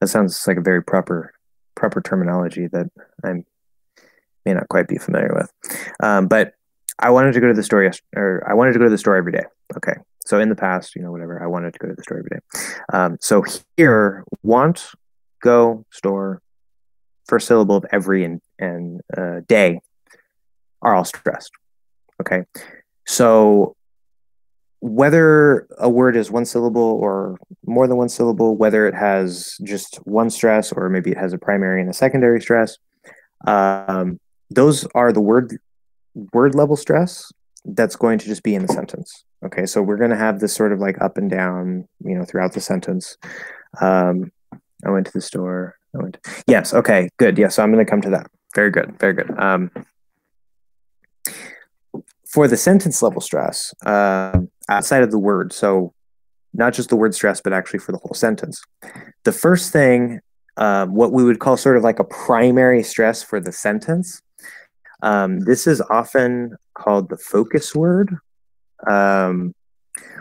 That sounds like a very proper proper terminology that I'm may not quite be familiar with. Um, but I wanted to go to the store, or I wanted to go to the store every day. Okay. So in the past, you know, whatever, I wanted to go to the store every day. Um, so here, want, go, store, first syllable of every and, and uh, day are all stressed. Okay. So whether a word is one syllable or more than one syllable, whether it has just one stress or maybe it has a primary and a secondary stress, um, those are the word word level stress that's going to just be in the sentence. Okay, so we're going to have this sort of like up and down, you know, throughout the sentence. Um, I went to the store. I went. To, yes. Okay. Good. Yes. so I'm going to come to that. Very good. Very good. Um, for the sentence level stress, uh, outside of the word, so not just the word stress, but actually for the whole sentence. The first thing, uh, what we would call sort of like a primary stress for the sentence, um, this is often called the focus word, um,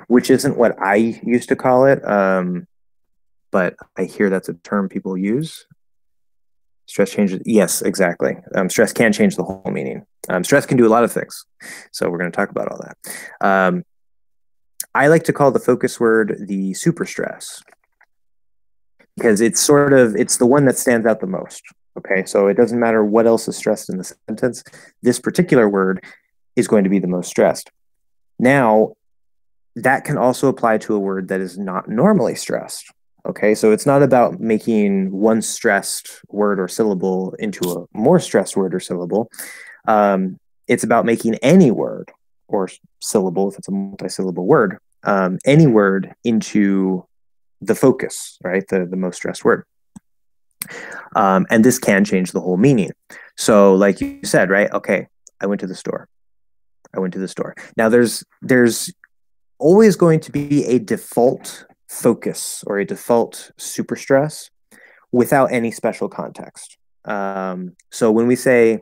which isn't what I used to call it, um, but I hear that's a term people use. Stress changes. Yes, exactly. Um, stress can change the whole meaning. Um, stress can do a lot of things. So we're going to talk about all that. Um, I like to call the focus word the super stress because it's sort of it's the one that stands out the most. Okay, so it doesn't matter what else is stressed in the sentence. This particular word is going to be the most stressed. Now, that can also apply to a word that is not normally stressed. Okay, so it's not about making one stressed word or syllable into a more stressed word or syllable. Um, it's about making any word or syllable, if it's a multi-syllable word, um, any word into the focus, right? The the most stressed word. Um, and this can change the whole meaning. So, like you said, right? Okay, I went to the store. I went to the store. Now, there's there's always going to be a default focus or a default super stress without any special context. Um, so when we say,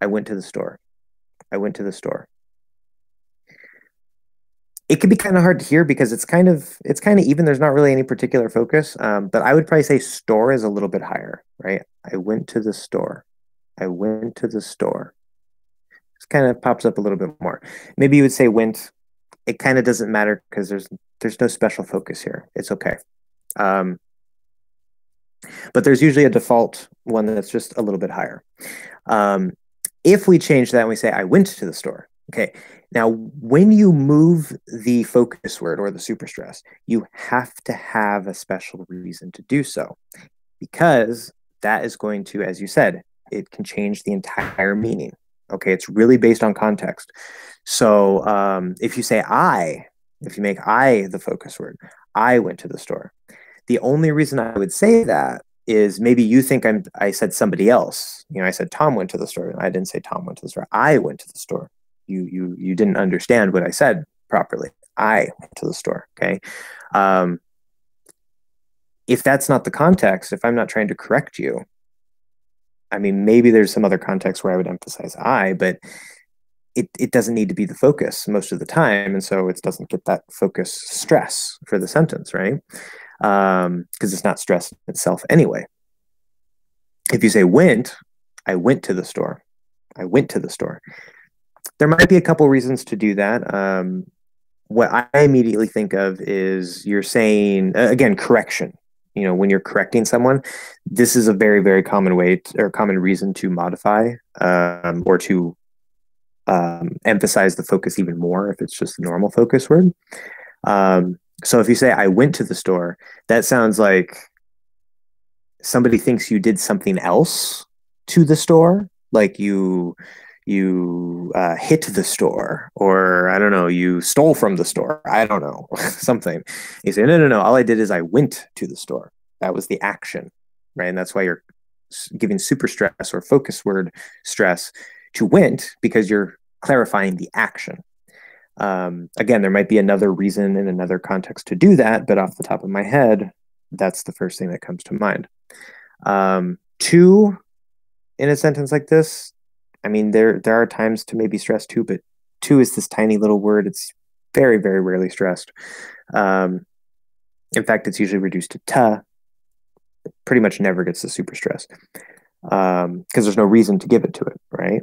"I went to the store," I went to the store it can be kind of hard to hear because it's kind of it's kind of even there's not really any particular focus um, but i would probably say store is a little bit higher right? I went to the store i went to the store. It kind of pops up a little bit more. Maybe you would say went it kind of doesn't matter because there's there's no special focus here. It's okay. Um, but there's usually a default one that's just a little bit higher. Um, if we change that and we say i went to the store okay now, when you move the focus word or the superstress, you have to have a special reason to do so because that is going to, as you said, it can change the entire meaning. Okay, it's really based on context. So um, if you say I, if you make I the focus word, I went to the store. The only reason I would say that is maybe you think I'm I said somebody else. You know, I said Tom went to the store. I didn't say Tom went to the store. I went to the store you you you didn't understand what I said properly. I went to the store. Okay. Um, if that's not the context, if I'm not trying to correct you, I mean, maybe there's some other context where I would emphasize I, but it, it doesn't need to be the focus most of the time. And so it doesn't get that focus stress for the sentence, right? Because um, it's not stress itself anyway. If you say went, I went to the store. I went to the store there might be a couple reasons to do that. Um, what I immediately think of is you're saying again correction. You know when you're correcting someone this is a very very common way to, or common reason to modify um, or to um, emphasize the focus even more if it's just a normal focus word. Um, so if you say i went to the store that sounds like somebody thinks you did something else to the store like you you uh, hit the store or i don't know you stole from the store i don't know something. You say no no no all i did is i went to the store. That was the action right? And that's why you're giving super stress or focus word stress to went because you're clarifying the action. Um, again there might be another reason in another context to do that but off the top of my head that's the first thing that comes to mind. Um, two in a sentence like this I mean, there there are times to maybe stress too, but two is this tiny little word. It's very very rarely stressed. Um, in fact, it's usually reduced to ta. Pretty much never gets the super stress because um, there's no reason to give it to it, right?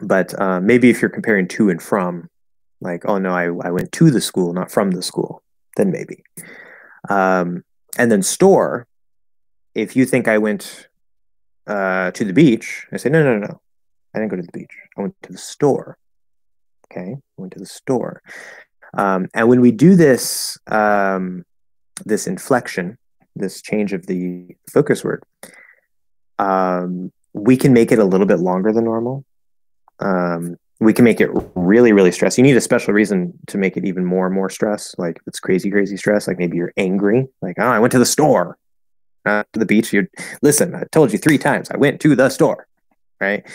But uh, maybe if you're comparing to and from, like, oh no, I, I went to the school, not from the school, then maybe. Um, and then store, if you think I went uh, to the beach. I say, no, no, no, I didn't go to the beach. I went to the store. Okay, I went to the store. Um, and when we do this, um, this inflection, this change of the focus word, um, we can make it a little bit longer than normal. Um, we can make it really, really stress. You need a special reason to make it even more and more stress. Like it's crazy, crazy stress. Like maybe you're angry. Like, oh, I went to the store uh, to the beach. You listen. I told you three times. I went to the store. Right.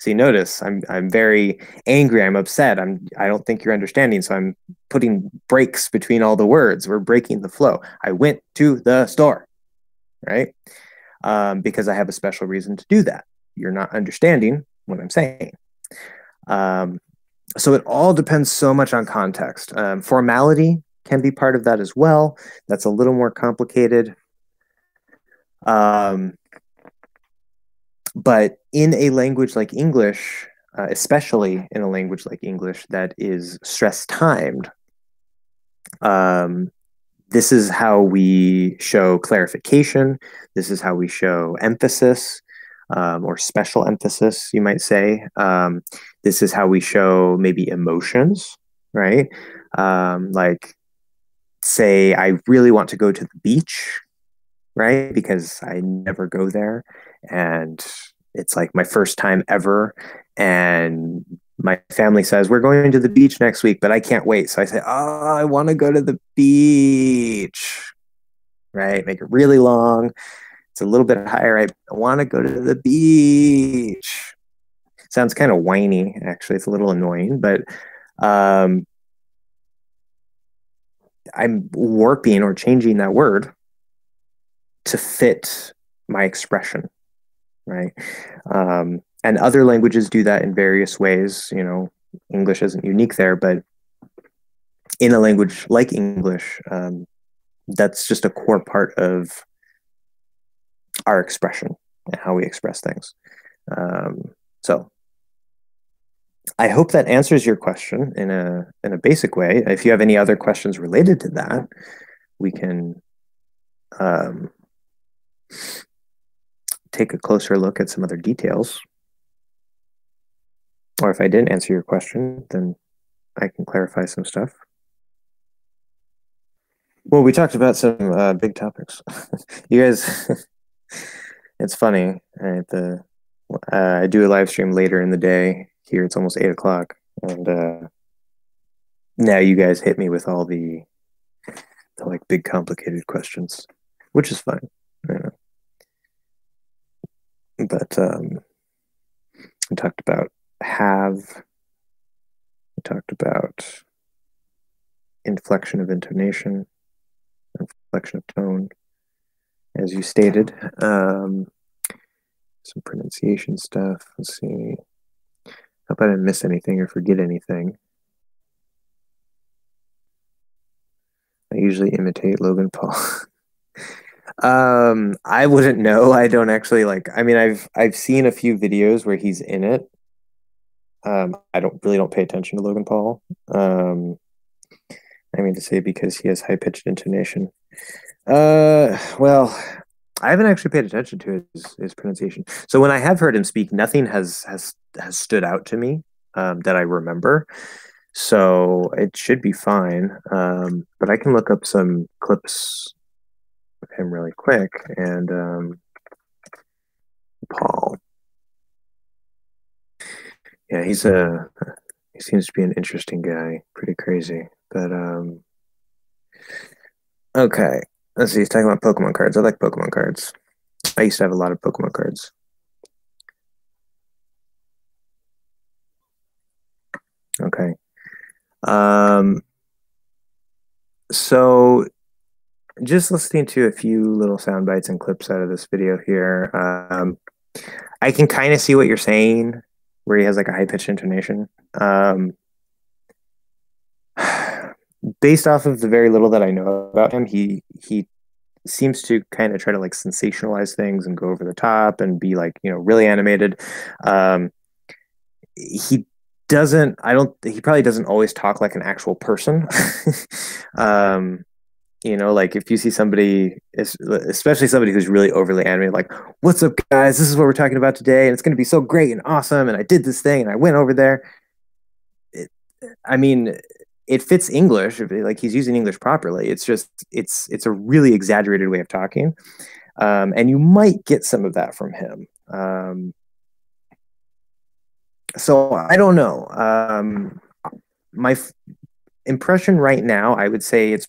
So you notice I'm I'm very angry. I'm upset. I'm I don't think you're understanding. So I'm putting breaks between all the words. We're breaking the flow. I went to the store. Right. Um, because I have a special reason to do that. You're not understanding what I'm saying. Um, so it all depends so much on context. Um, formality can be part of that as well. That's a little more complicated. Um, but in a language like English, uh, especially in a language like English that is stress timed, um, this is how we show clarification. This is how we show emphasis um, or special emphasis, you might say. Um, this is how we show maybe emotions, right? Um, like, say, I really want to go to the beach right? Because I never go there. And it's like my first time ever. And my family says, We're going to the beach next week, but I can't wait. So I say, Oh, I want to go to the beach, right? Make it really long. It's a little bit higher. I want to go to the beach. Sounds kind of whiny, actually. It's a little annoying, but um, I'm warping or changing that word to fit my expression, right? Um, and other languages do that in various ways. You know, English isn't unique there, but in a language like English, um, that's just a core part of our expression and how we express things. Um, so I hope that answers your question in a in a basic way. If you have any other questions related to that, we can um, take a closer look at some other details. Or if I didn't answer your question, then I can clarify some stuff. Well, we talked about some uh, big topics. you guys, it's funny. The uh, I do a live stream later in the day. Here it's almost eight o'clock, and uh, now you guys hit me with all the, the like big complicated questions, which is fine. But um, we talked about have. We talked about inflection of intonation, inflection of tone, as you stated. Um, some pronunciation stuff. Let's see. Hope I didn't miss anything or forget anything. I usually imitate Logan Paul. Um, I wouldn't know. I don't actually like. I mean, I've I've seen a few videos where he's in it. Um, I don't really don't pay attention to Logan Paul. Um, I mean to say because he has high pitched intonation. Uh, well, I haven't actually paid attention to his, his pronunciation. So when I have heard him speak, nothing has has has stood out to me um, that I remember. So it should be fine. Um, but I can look up some clips of him really quick. And um, Paul, yeah, he's a he seems to be an interesting guy. Pretty crazy, but um, okay. Let's see. He's talking about Pokemon cards. I like Pokemon cards. I used to have a lot of Pokemon cards. Okay. Um, so just listening to a few little sound bites and clips out of this video here, um, I can kind of see what you're saying, where he has like a high pitched intonation. Um, based off of the very little that I know about him, he he seems to kind of try to like sensationalize things and go over the top and be like you know really animated. Um, he doesn't. I don't. He probably doesn't always talk like an actual person. um, you know, like if you see somebody, especially somebody who's really overly animated, like, "What's up, guys? This is what we're talking about today, and it's going to be so great and awesome." And I did this thing, and I went over there. It, I mean, it fits English. Like he's using English properly. It's just it's it's a really exaggerated way of talking, um, and you might get some of that from him. Um, so I don't know. Um, my f- impression right now, I would say it's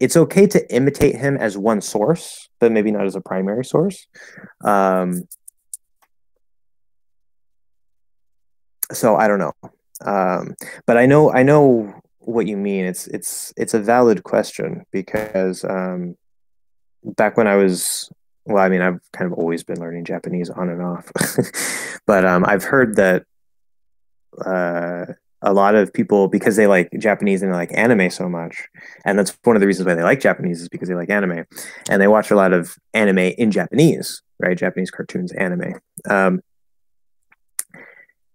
it's okay to imitate him as one source, but maybe not as a primary source. Um, so I don't know. Um, but I know I know what you mean. It's it's it's a valid question because um, back when I was well, I mean, I've kind of always been learning Japanese on and off, but um, I've heard that uh, a lot of people because they like Japanese and they like anime so much, and that's one of the reasons why they like Japanese is because they like anime, and they watch a lot of anime in Japanese, right? Japanese cartoons, anime, um,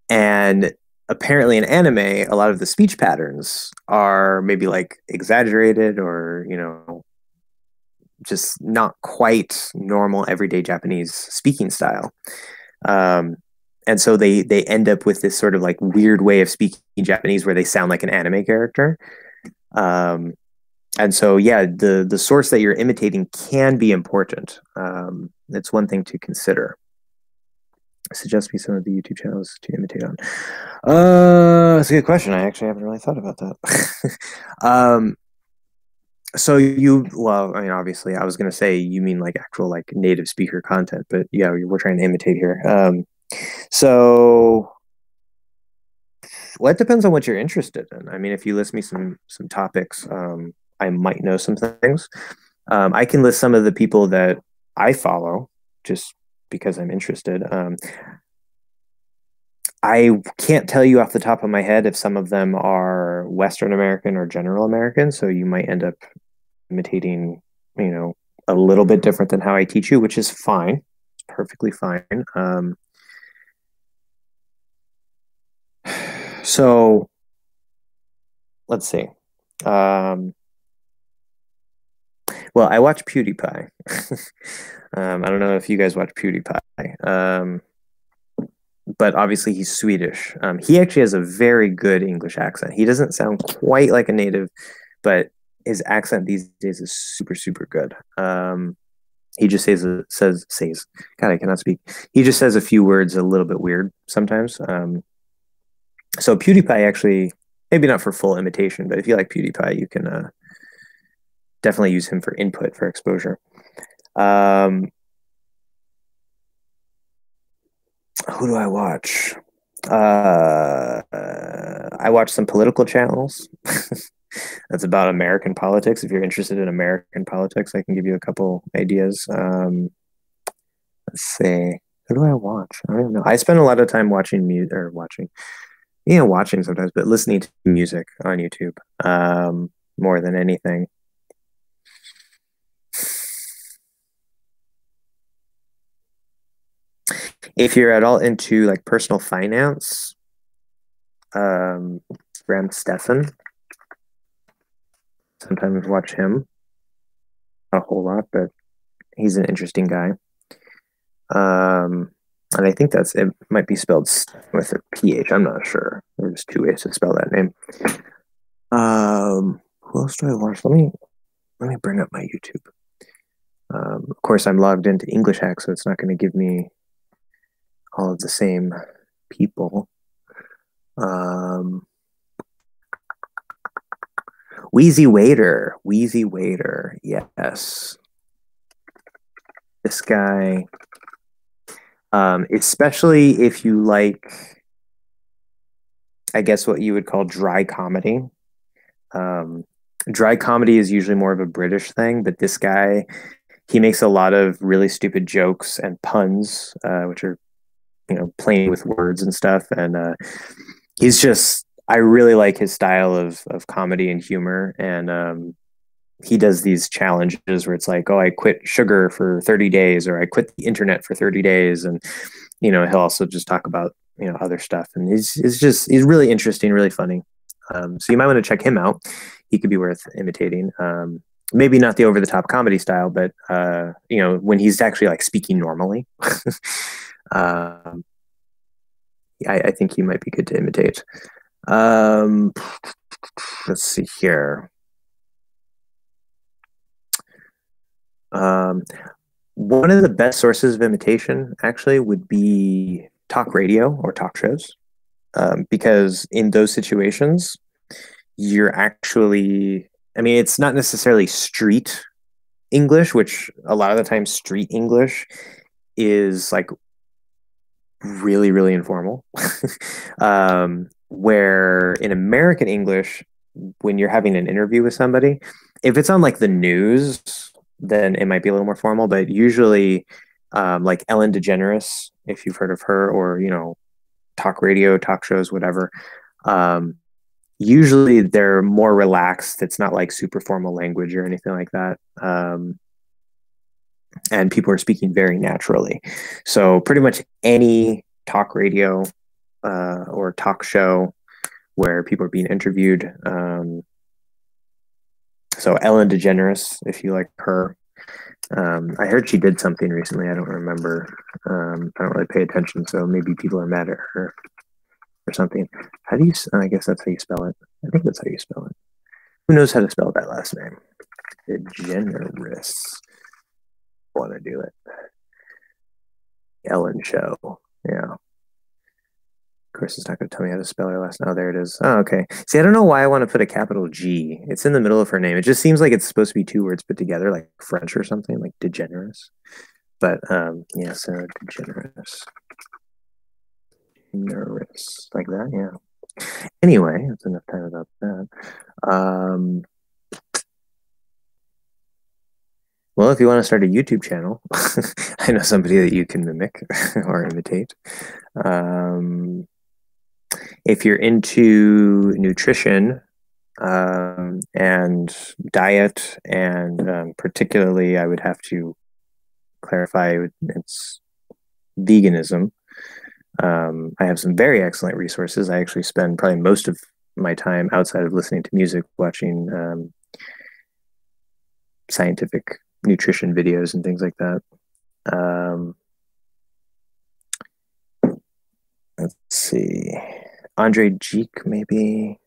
and apparently in anime a lot of the speech patterns are maybe like exaggerated or you know just not quite normal everyday japanese speaking style um, and so they they end up with this sort of like weird way of speaking japanese where they sound like an anime character um, and so yeah the the source that you're imitating can be important um, it's one thing to consider suggest me some of the YouTube channels to imitate on? Uh, that's a good question. I actually haven't really thought about that. um, so you, well, I mean, obviously, I was going to say you mean like actual like native speaker content, but yeah, we're trying to imitate here. Um, so, well, it depends on what you're interested in. I mean, if you list me some some topics, um, I might know some things. Um, I can list some of the people that I follow just because I'm interested. Um, I can't tell you off the top of my head if some of them are Western American or General American, so you might end up imitating, you know, a little bit different than how I teach you, which is fine. It's perfectly fine. Um, so let's see. Um, well, I watch PewDiePie. um, I don't know if you guys watch PewDiePie, um, but obviously he's Swedish. Um, he actually has a very good English accent. He doesn't sound quite like a native, but his accent these days is super, super good. Um, he just says says says God, I cannot speak. He just says a few words a little bit weird sometimes. So PewDiePie actually, maybe not for full imitation, but if you like PewDiePie, you can uh, definitely use him for input for exposure. Um, who do I watch? Uh, I watch some political channels. That's about American politics. If you're interested in American politics, I can give you a couple ideas. Um, let's see. Who do I watch? I don't know. I spend a lot of time watching music or watching, you know, watching sometimes, but listening to music on YouTube um, more than anything. if you're at all into like personal finance, um, Graham Stephan, sometimes watch him. a whole lot, but he's an interesting guy. Um, and I think that's it. Might be spelled with a ph. I'm not sure. There's two ways to spell that name. Um, who else do I watch? Let me let me bring up my YouTube. Um, of course, I'm logged into English Hack, so it's not going to give me all of the same people. Um, Wheezy Waiter, Wheezy Waiter, yes. This guy, um, especially if you like, I guess what you would call dry comedy. Um, dry comedy is usually more of a British thing, but this guy, he makes a lot of really stupid jokes and puns, uh, which are, you know, playing with words and stuff. And uh, he's just, I really like his style of of comedy and humor. And um, he does these challenges where it's like, oh, I quit sugar for 30 days, or I quit the internet for 30 days, and you know, he'll also just talk about you know other stuff. And he's he's just he's really interesting, really funny. Um, so you might want to check him out. He could be worth imitating. Um, maybe not the over the top comedy style, but uh, you know when he's actually like speaking normally. um, I, I, think he might be good to imitate. Um, let's see here. Um, one of the best sources of imitation actually would be talk radio or talk shows. Um, because in those situations you're actually i mean it's not necessarily street english which a lot of the time street english is like really really informal. Um, where in american english when you're having an interview with somebody if it's on like the news then it might be a little more formal but usually um, like ellen degeneres if you've heard of her or you know talk radio, talk shows, whatever. Um, usually they're more relaxed. It's not like super formal language or anything like that. Um, and people are speaking very naturally. So pretty much any talk radio uh, or talk show where people are being interviewed. Um, so Ellen DeGeneres, if you like her, um, I heard she did something recently. I don't remember. Um, I don't really pay attention, so maybe people are mad at her or something. How do you? I guess that's how you spell it. I think that's how you spell it. Who knows how to spell that last name? DeGeneres. Want to do it? Ellen Show. Yeah. Course, it's not going to tell me how to spell her last name. Oh, there it is. Oh, okay. See, I don't know why I want to put a capital G. It's in the middle of her name. It just seems like it's supposed to be two words put together, like French or something, like degenerous. But um, yeah, so degenerous. Nervous. Like that, yeah. Anyway, that's enough time about that. Um, well, if you want to start a YouTube channel, I know somebody that you can mimic or imitate. Um, if you're into nutrition um, and diet, and um, particularly, I would have to clarify it's veganism. Um, I have some very excellent resources. I actually spend probably most of my time outside of listening to music watching um, scientific nutrition videos and things like that. Um, let's see. Andrei Jikh, maybe.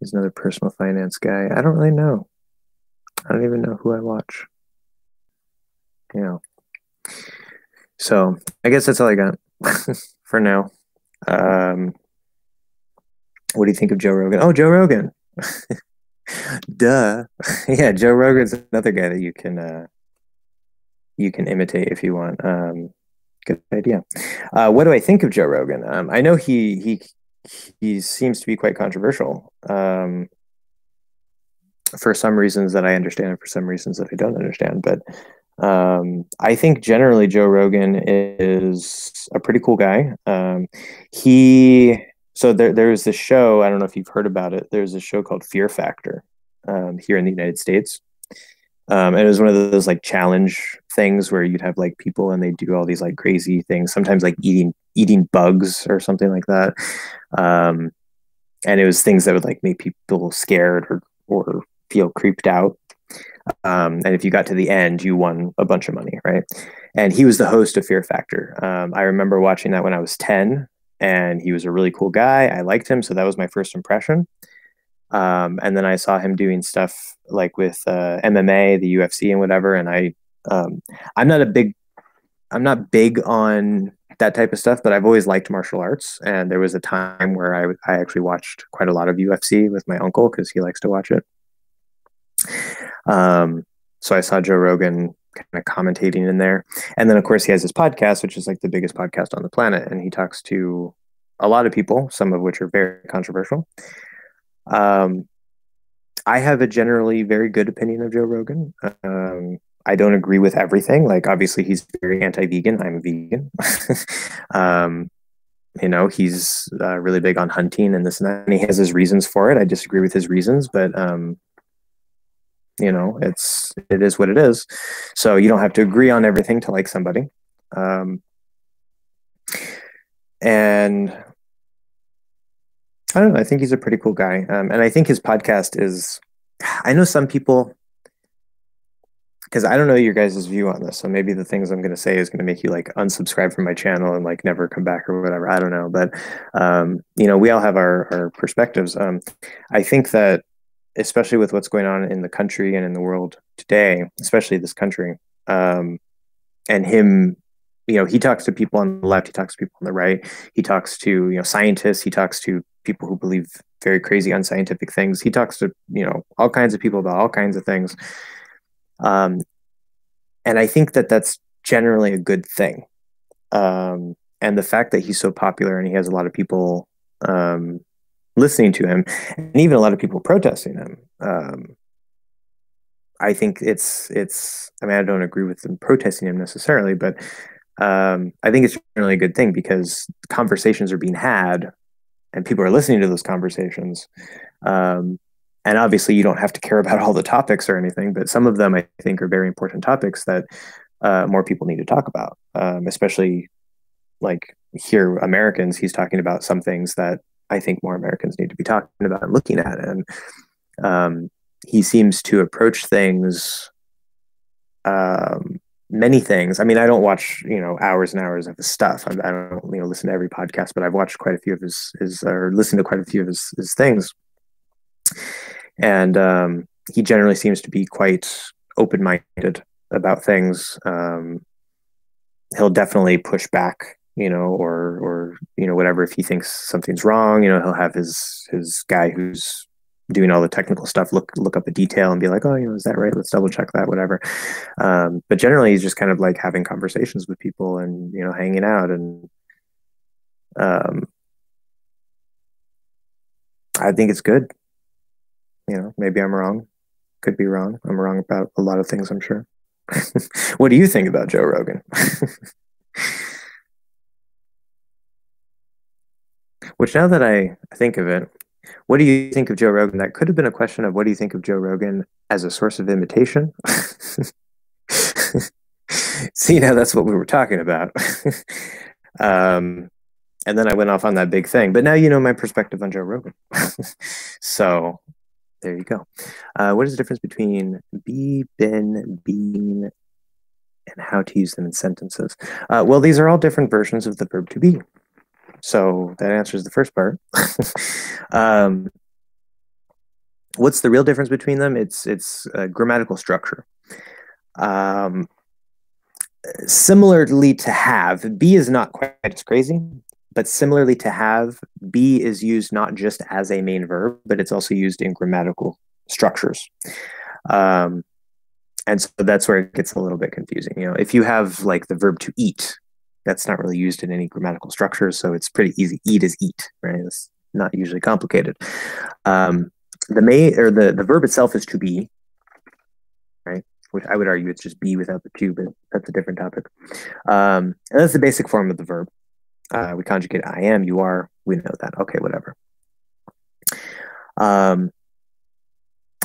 He's another personal finance guy. I don't really know. I don't even know who I watch. Yeah. So I guess that's all I got for now. Um, what do you think of Joe Rogan? Oh, Joe Rogan. Duh. yeah, Joe Rogan's another guy that you can uh, you can imitate if you want. Um, good idea. Uh, what do I think of Joe Rogan? Um, I know he he he seems to be quite controversial um, for some reasons that I understand, and for some reasons that I don't understand. But um, I think generally Joe Rogan is a pretty cool guy. Um, he so there there's this show. I don't know if you've heard about it. There's a show called Fear Factor um, here in the United States. Um, and it was one of those like challenge things where you'd have like people and they do all these like crazy things, sometimes like eating eating bugs or something like that. Um, and it was things that would like make people scared or or feel creeped out. Um, and if you got to the end, you won a bunch of money, right? And he was the host of Fear Factor. Um, I remember watching that when I was 10, and he was a really cool guy. I liked him. So that was my first impression. Um, and then I saw him doing stuff like with uh, MMA, the UFC, and whatever. And I, um, I'm not a big, I'm not big on that type of stuff, but I've always liked martial arts. And there was a time where I, I actually watched quite a lot of UFC with my uncle because he likes to watch it. Um, so I saw Joe Rogan kind of commentating in there. And then, of course, he has his podcast, which is like the biggest podcast on the planet. And he talks to a lot of people, some of which are very controversial. Um, I have a generally very good opinion of Joe Rogan. Um, I don't agree with everything. Like, obviously, he's very anti vegan. I'm vegan. um, you know, he's uh, really big on hunting and this and that. And he has his reasons for it. I disagree with his reasons, but um, you know it's it is what it is so you don't have to agree on everything to like somebody um, and i don't know i think he's a pretty cool guy um, and i think his podcast is i know some people because i don't know your guys' view on this so maybe the things i'm going to say is going to make you like unsubscribe from my channel and like never come back or whatever i don't know but um, you know we all have our, our perspectives um, i think that especially with what's going on in the country and in the world today, especially this country. Um, and him, you know, he talks to people on the left, he talks to people on the right, he talks to, you know, scientists, he talks to people who believe very crazy unscientific things. He talks to, you know, all kinds of people about all kinds of things. Um, and I think that that's generally a good thing. Um, and the fact that he's so popular and he has a lot of people um, listening to him, and even a lot of people protesting him. Um, I think it's it's. I mean, I don't agree with them protesting him necessarily, but um, I think it's generally a good thing because conversations are being had, and people are listening to those conversations. Um, and obviously, you don't have to care about all the topics or anything, but some of them I think are very important topics that uh, more people need to talk about, um, especially like here Americans. He's talking about some things that I think more Americans need to be talking about and looking at. And um, he seems to approach things, um, many things. I mean, I don't watch you know hours and hours of his stuff. I, I, don't you know listen to every podcast, but I've watched quite a few of his his or listened to quite a few of his his things. And um, he generally seems to be quite open minded about things. Um, he'll definitely push back you know, or or you know whatever. If he thinks something's wrong, you know, he'll have his his guy who's doing all the technical stuff look look up a detail and be like, oh, you know, is that right? Let's double check that, whatever. Um, but generally, he's just kind of like having conversations with people and you know hanging out and. Um, I think it's good. You know, maybe I'm wrong. Could be wrong. I'm wrong about a lot of things, I'm sure. what do you think about Joe Rogan? Which now that I think of it, what do you think of Joe Rogan? That could have been a question of what do you think of Joe Rogan as a source of imitation? See, now that's what we were talking about. um, and then I went off on that big thing. But now you know my perspective on Joe Rogan. so there you go. Uh, what is the difference between be, been, being, and how to use them in sentences? Uh, well, these are all different versions of the verb to be. So that answers the first part. um, what's the real difference between them? It's it's grammatical structure. Um, similarly to have, be is not quite as crazy, but similarly to have, be is used not just as a main verb, but it's also used in grammatical structures. Um, and so that's where it gets a little bit confusing. You know, if you have like the verb to eat, that's not really used in any grammatical structure, so it's pretty easy. Eat is eat, right? It's not usually complicated. Um, the may or the the verb itself is to be, right? Which I would argue it's just be without the to, but that's a different topic. Um, and that's the basic form of the verb. Uh, we conjugate I am, you are. We know that. Okay, whatever. Um,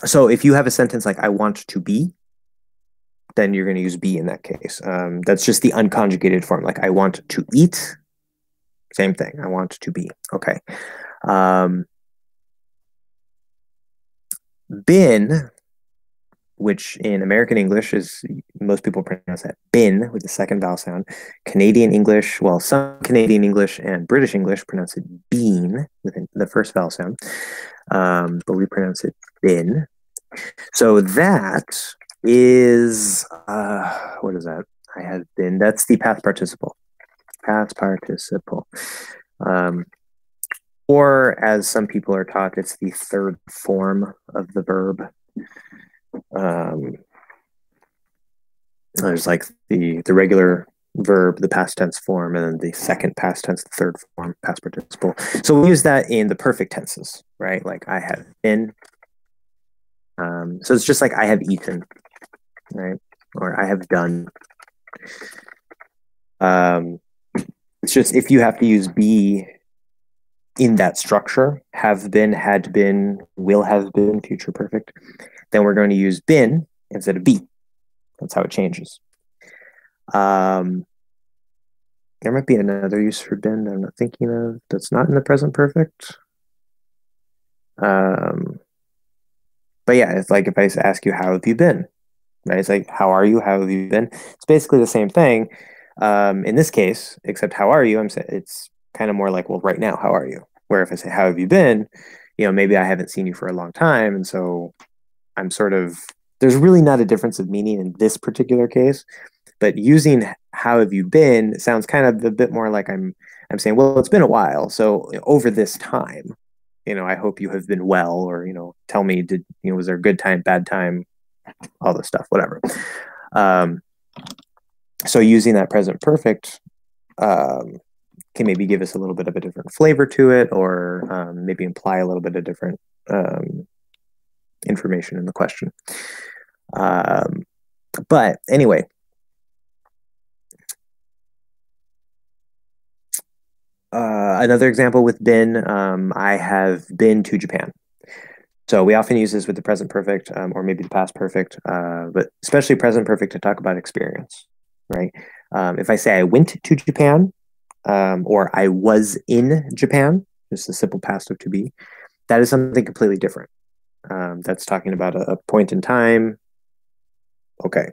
so if you have a sentence like "I want to be," then you're going to use be in that case. Um, that's just the unconjugated form. Like I want to eat, same thing. I want to be. Okay. Um, been which in American English is most people pronounce that bin with the second vowel sound. Canadian English, well, some Canadian English and British English pronounce it bean with the first vowel sound, um, but we pronounce it bin. So that is uh, what is that? I have been. That's the past participle. Past participle. Um, or as some people are taught, it's the third form of the verb. Um, there's like the the regular verb, the past tense form, and then the second past tense, the third form, past participle. So we use that in the perfect tenses, right? Like I have been. Um, so it's just like I have eaten, right? Or I have done. Um, it's just if you have to use be in that structure, have been, had been, will have been, future perfect, then we're going to use been instead of be. That's how it changes. Um, there might be another use for been that I'm not thinking of that's not in the present perfect. Um, but yeah, it's like if I ask you, how have you been? Right? It's like, how are you? How have you been? It's basically the same thing. Um, in this case, except how are you? I'm saying it's kind of more like, well, right now, how are you? Where if I say, how have you been? You know, maybe I haven't seen you for a long time. And so I'm sort of, there's really not a difference of meaning in this particular case. But using how have you been sounds kind of a bit more like I'm, I'm saying, well, it's been a while. So over this time, you know, I hope you have been well, or, you know, tell me, did, you know, was there a good time, bad time, all this stuff, whatever. Um, so using that present perfect um, can maybe give us a little bit of a different flavor to it or um, maybe imply a little bit of different um, information in the question um, but anyway uh, another example with been um, i have been to japan so we often use this with the present perfect um, or maybe the past perfect uh, but especially present perfect to talk about experience right? Um, if I say I went to Japan um, or I was in Japan, just a simple past of to be, that is something completely different. Um, that's talking about a, a, point in time. Okay.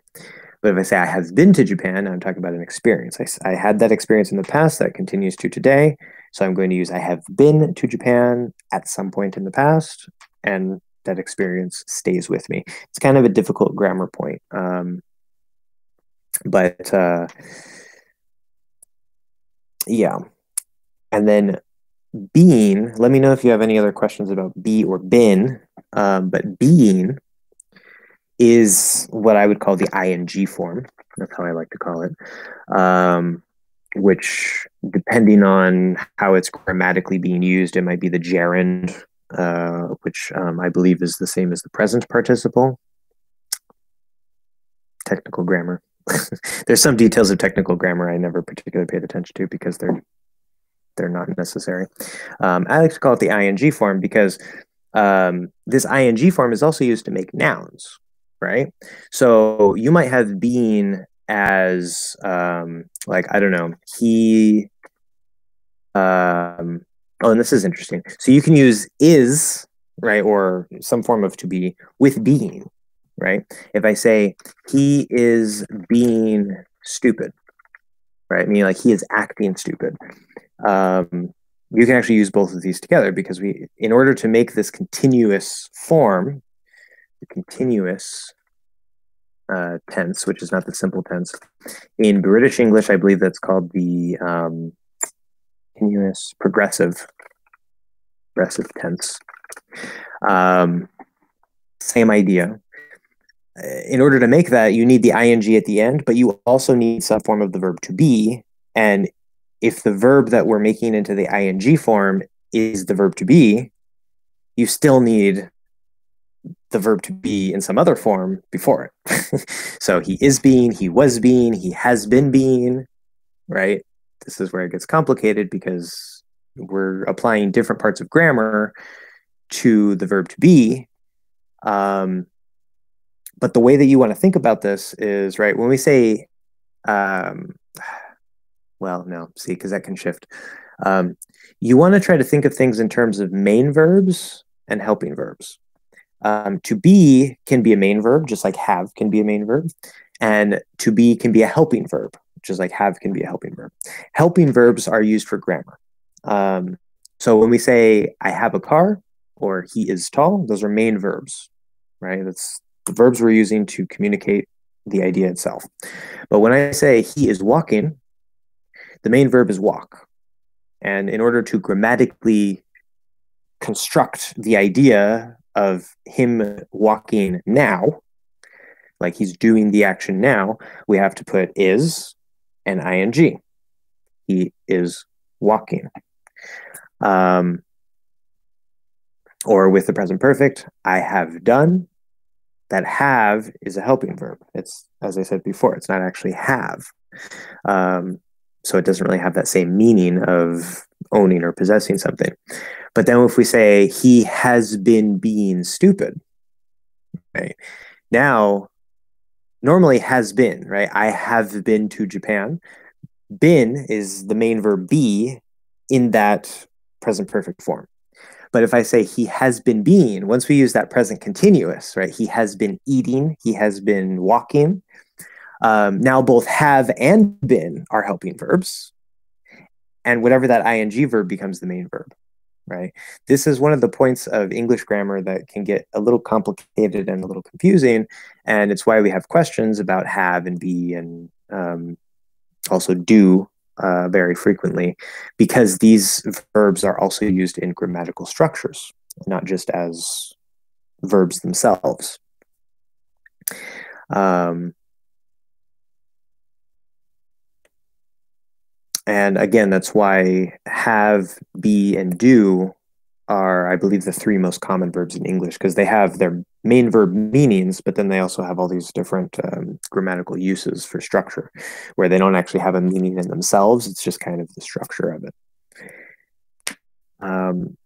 But if I say I have been to Japan, I'm talking about an experience. I, I had that experience in the past that continues to today. So I'm going to use I have been to Japan at some point in the past, and that experience stays with me. It's kind of a difficult grammar point. Um, but uh, yeah. And then being, let me know if you have any other questions about be or been. Um, but being is what I would call the ing form. That's how I like to call it. Um, which, depending on how it's grammatically being used, it might be the gerund, uh, which um, I believe is the same as the present participle. Technical grammar. there's some details of technical grammar I never particularly paid attention to because they're they're not necessary. Um, I like to call it the ing form because um, this ing form is also used to make nouns, right? So you might have been as um, like I don't know he. Um, oh, and this is interesting. So you can use is right or some form of to be with being right? If I say he is being stupid, right? Meaning like he is acting stupid. Um, you can actually use both of these together because we, in order to make this continuous form, the continuous uh, tense, which is not the simple tense, in British English, I believe that's called the um, continuous progressive progressive tense. Um, same idea in order to make that, you need the ing at the end, but you also need some form of the verb to be. And if the verb that we're making into the ing form is the verb to be, you still need the verb to be in some other form before it. so he is being, he was being, he has been being, right? This is where it gets complicated because we're applying different parts of grammar to the verb to be. Um, but the way that you want to think about this is right when we say um, well no see because that can shift um, you want to try to think of things in terms of main verbs and helping verbs Um, to be can be a main verb, just like have can be a main verb. And to be can be a helping verb, just like have can be a helping verb. Helping verbs are used for grammar. Um, so when we say I have a car or he is tall, those are main verbs, right? That's the verbs we're using to communicate the idea itself. But when I say he is walking, the main verb is walk. And in order to grammatically construct the idea of him walking now, like he's doing the action now, we have to put is and ing. He is walking. Um, or with the present perfect, I have done. That have is a helping verb. It's, as I said before, it's not actually have. Um, so it doesn't really have that same meaning of owning or possessing something. But then if we say he has been being stupid, right? Now, normally has been, right? I have been to Japan. Been is the main verb be in that present perfect form. But if I say he has been being, once we use that present continuous, right? He has been eating, he has been walking. Um, now both have and been are helping verbs. And whatever that ing verb becomes the main verb, right? This is one of the points of English grammar that can get a little complicated and a little confusing. And it's why we have questions about have and be and um, also do uh, very frequently because these verbs are also used in grammatical structures, not just as verbs themselves. Um, and again, that's why have, be, and do are, I believe, the three most common verbs in English because they have their main verb meanings, but then they also have all these different um, grammatical uses for structure where they don't actually have a meaning in themselves. It's just kind of the structure of it. Um,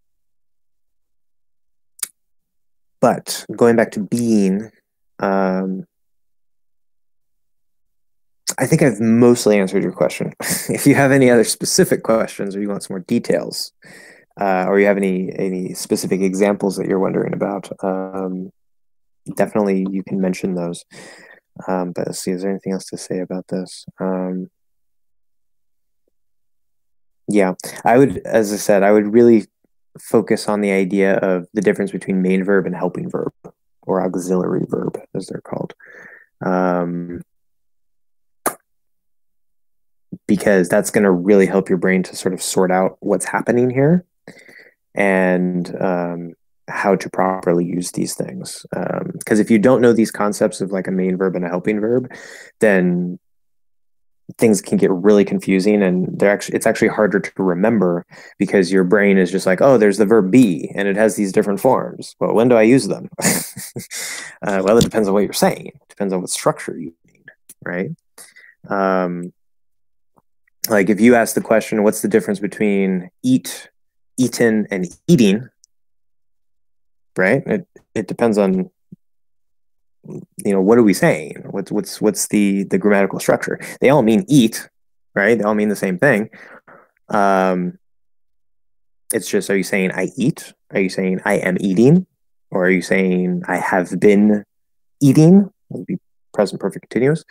but going back to being, um, I think I've mostly answered your question. if you have any other specific questions or you want some more details, uh, or you have any any specific examples that you're wondering about, um, definitely you can mention those. Um, but let's see, is there anything else to say about this? Um, yeah, I would, as I said, I would really focus on the idea of the difference between main verb and helping verb or auxiliary verb, as they're called. Um, because that's going to really help your brain to sort of sort out what's happening here and um, how to properly use these things. Because um, if you don't know these concepts of like a main verb and a helping verb, then things can get really confusing and they're actually it's actually harder to remember because your brain is just like oh there's the verb be and it has these different forms. But when do i use them? Uh, well it depends on what you're saying. It depends on what structure you need right? Um, like if you ask the question what's the difference between eat eaten and eating? Right? It it depends on you know what are we saying? What's what's what's the the grammatical structure? They all mean eat right? They all mean the same thing. Um it's just are you saying i eat? Are you saying i am eating? Or are you saying i have been eating? Would be present perfect continuous.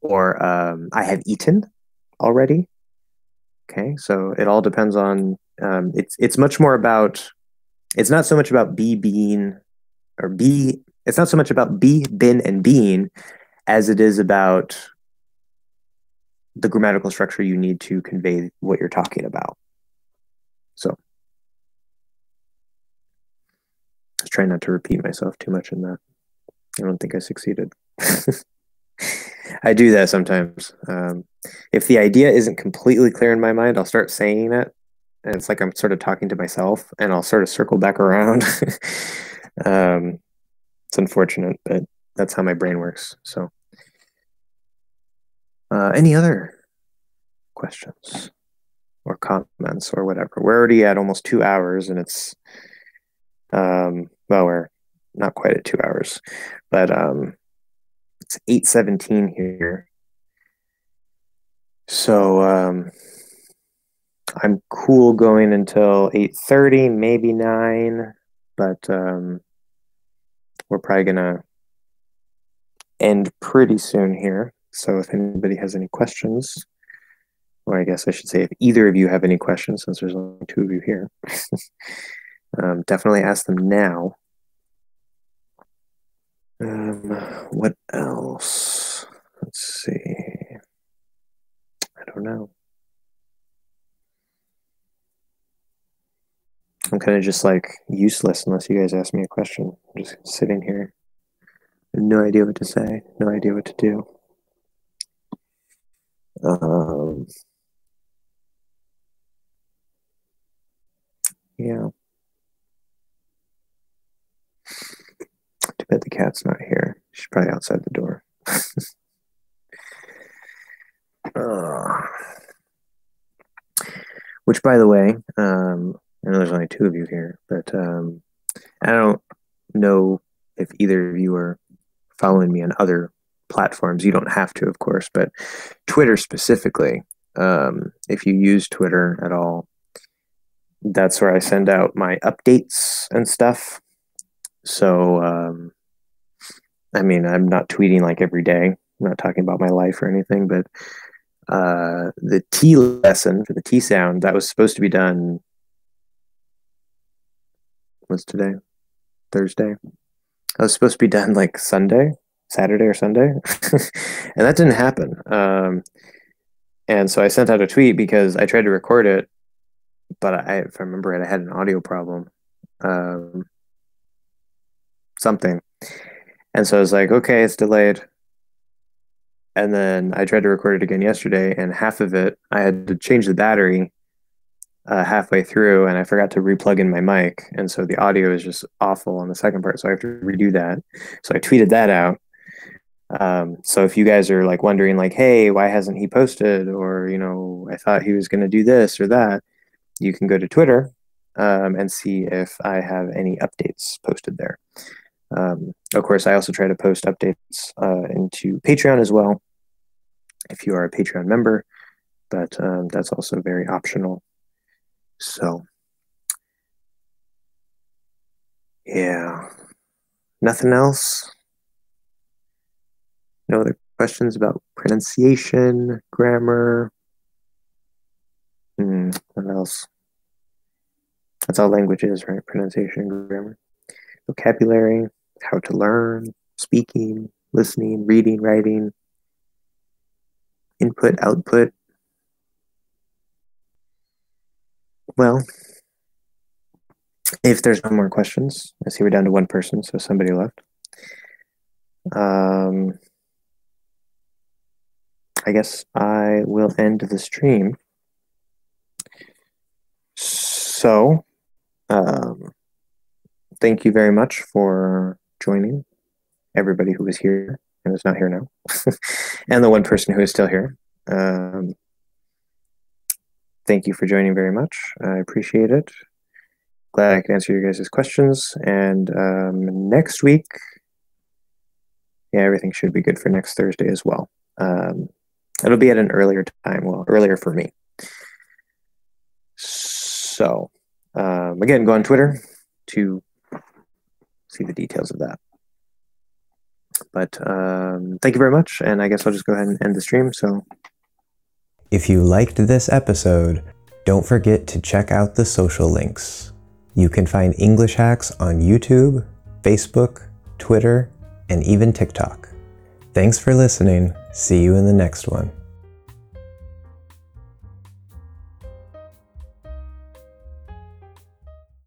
Or um, i have eaten already? Okay so it all depends on um, it's it's much more about it's not so much about be being or be it's not so much about be been and being as it is about the grammatical structure you need to convey what you're talking about. So. I was trying not to repeat myself too much in that. I don't think i succeeded I do that sometimes. Um, if the idea isn't completely clear in my mind, I'll start saying it, and it's like I'm sort of talking to myself, and I'll sort of circle back around. um, it's unfortunate, but that's how my brain works. So, uh, any other questions or comments or whatever? We're already at almost two hours, and it's um, well, we're not quite at two hours, but um, it's 817 here. So um, I'm cool going until 8:30, maybe 9, but um, we're probably gonna end pretty soon here. So if anybody has any questions, or I guess I should say, if either of you have any questions, since there's only two of you here, um, definitely ask them now. Um, what else? Let's see. I don't know. I'm kind of just like useless unless you guys ask me a question. I'm just sitting here. No idea what to say. No idea what to do. Um, yeah. Too bad the cat's not here. She's probably outside the door. uh, which, by the way, um, I know there's only two of you here, but um, I don't know if either of you are following me on other platforms. You don't have to, of course, but Twitter specifically, um, if you use Twitter at all, that's where I send out my updates and stuff. So, um, I mean, I'm not tweeting like every day. I'm not talking about my life or anything, but uh, the T lesson for the T sound that was supposed to be done. was today? Thursday. I was supposed to be done like Sunday, Saturday or Sunday, and that didn't happen. Um, and so I sent out a tweet because I tried to record it, but I, if I remember it, I had an audio problem, um, something, and so I was like, okay, it's delayed. And then I tried to record it again yesterday, and half of it I had to change the battery uh, halfway through, and I forgot to replug in my mic, and so the audio is just awful on the second part. So I have to redo that. So I tweeted that out. Um, so if you guys are like wondering, like, hey, why hasn't he posted, or you know, I thought he was going to do this or that, you can go to Twitter um, and see if I have any updates posted there. Um, of course, I also try to post updates uh, into Patreon as well, if you are a Patreon member, but um, that's also very optional. So, yeah, nothing else. No other questions about pronunciation, grammar. Hmm, what else? That's all language is, right? Pronunciation, grammar, vocabulary, how to learn, speaking, listening, reading, writing, input, output, Well, if there's no more questions, I see we're down to one person, so somebody left. Um, I guess I will end the stream. So, um, thank you very much for joining everybody who is here and is not here now, and the one person who is still here. Um, thank you for joining very much. I appreciate it. Glad I could answer your guys' questions. And um, next week, yeah, everything should be good for next Thursday as well. Um, it'll be at an earlier time, well, earlier for me. So, um, again, go on Twitter to see the details of that. But um, thank you very much. And I guess I'll just go ahead and end the stream. So, if you liked this episode, don't forget to check out the social links. You can find English Hacks on YouTube, Facebook, Twitter, and even TikTok. Thanks for listening. See you in the next one.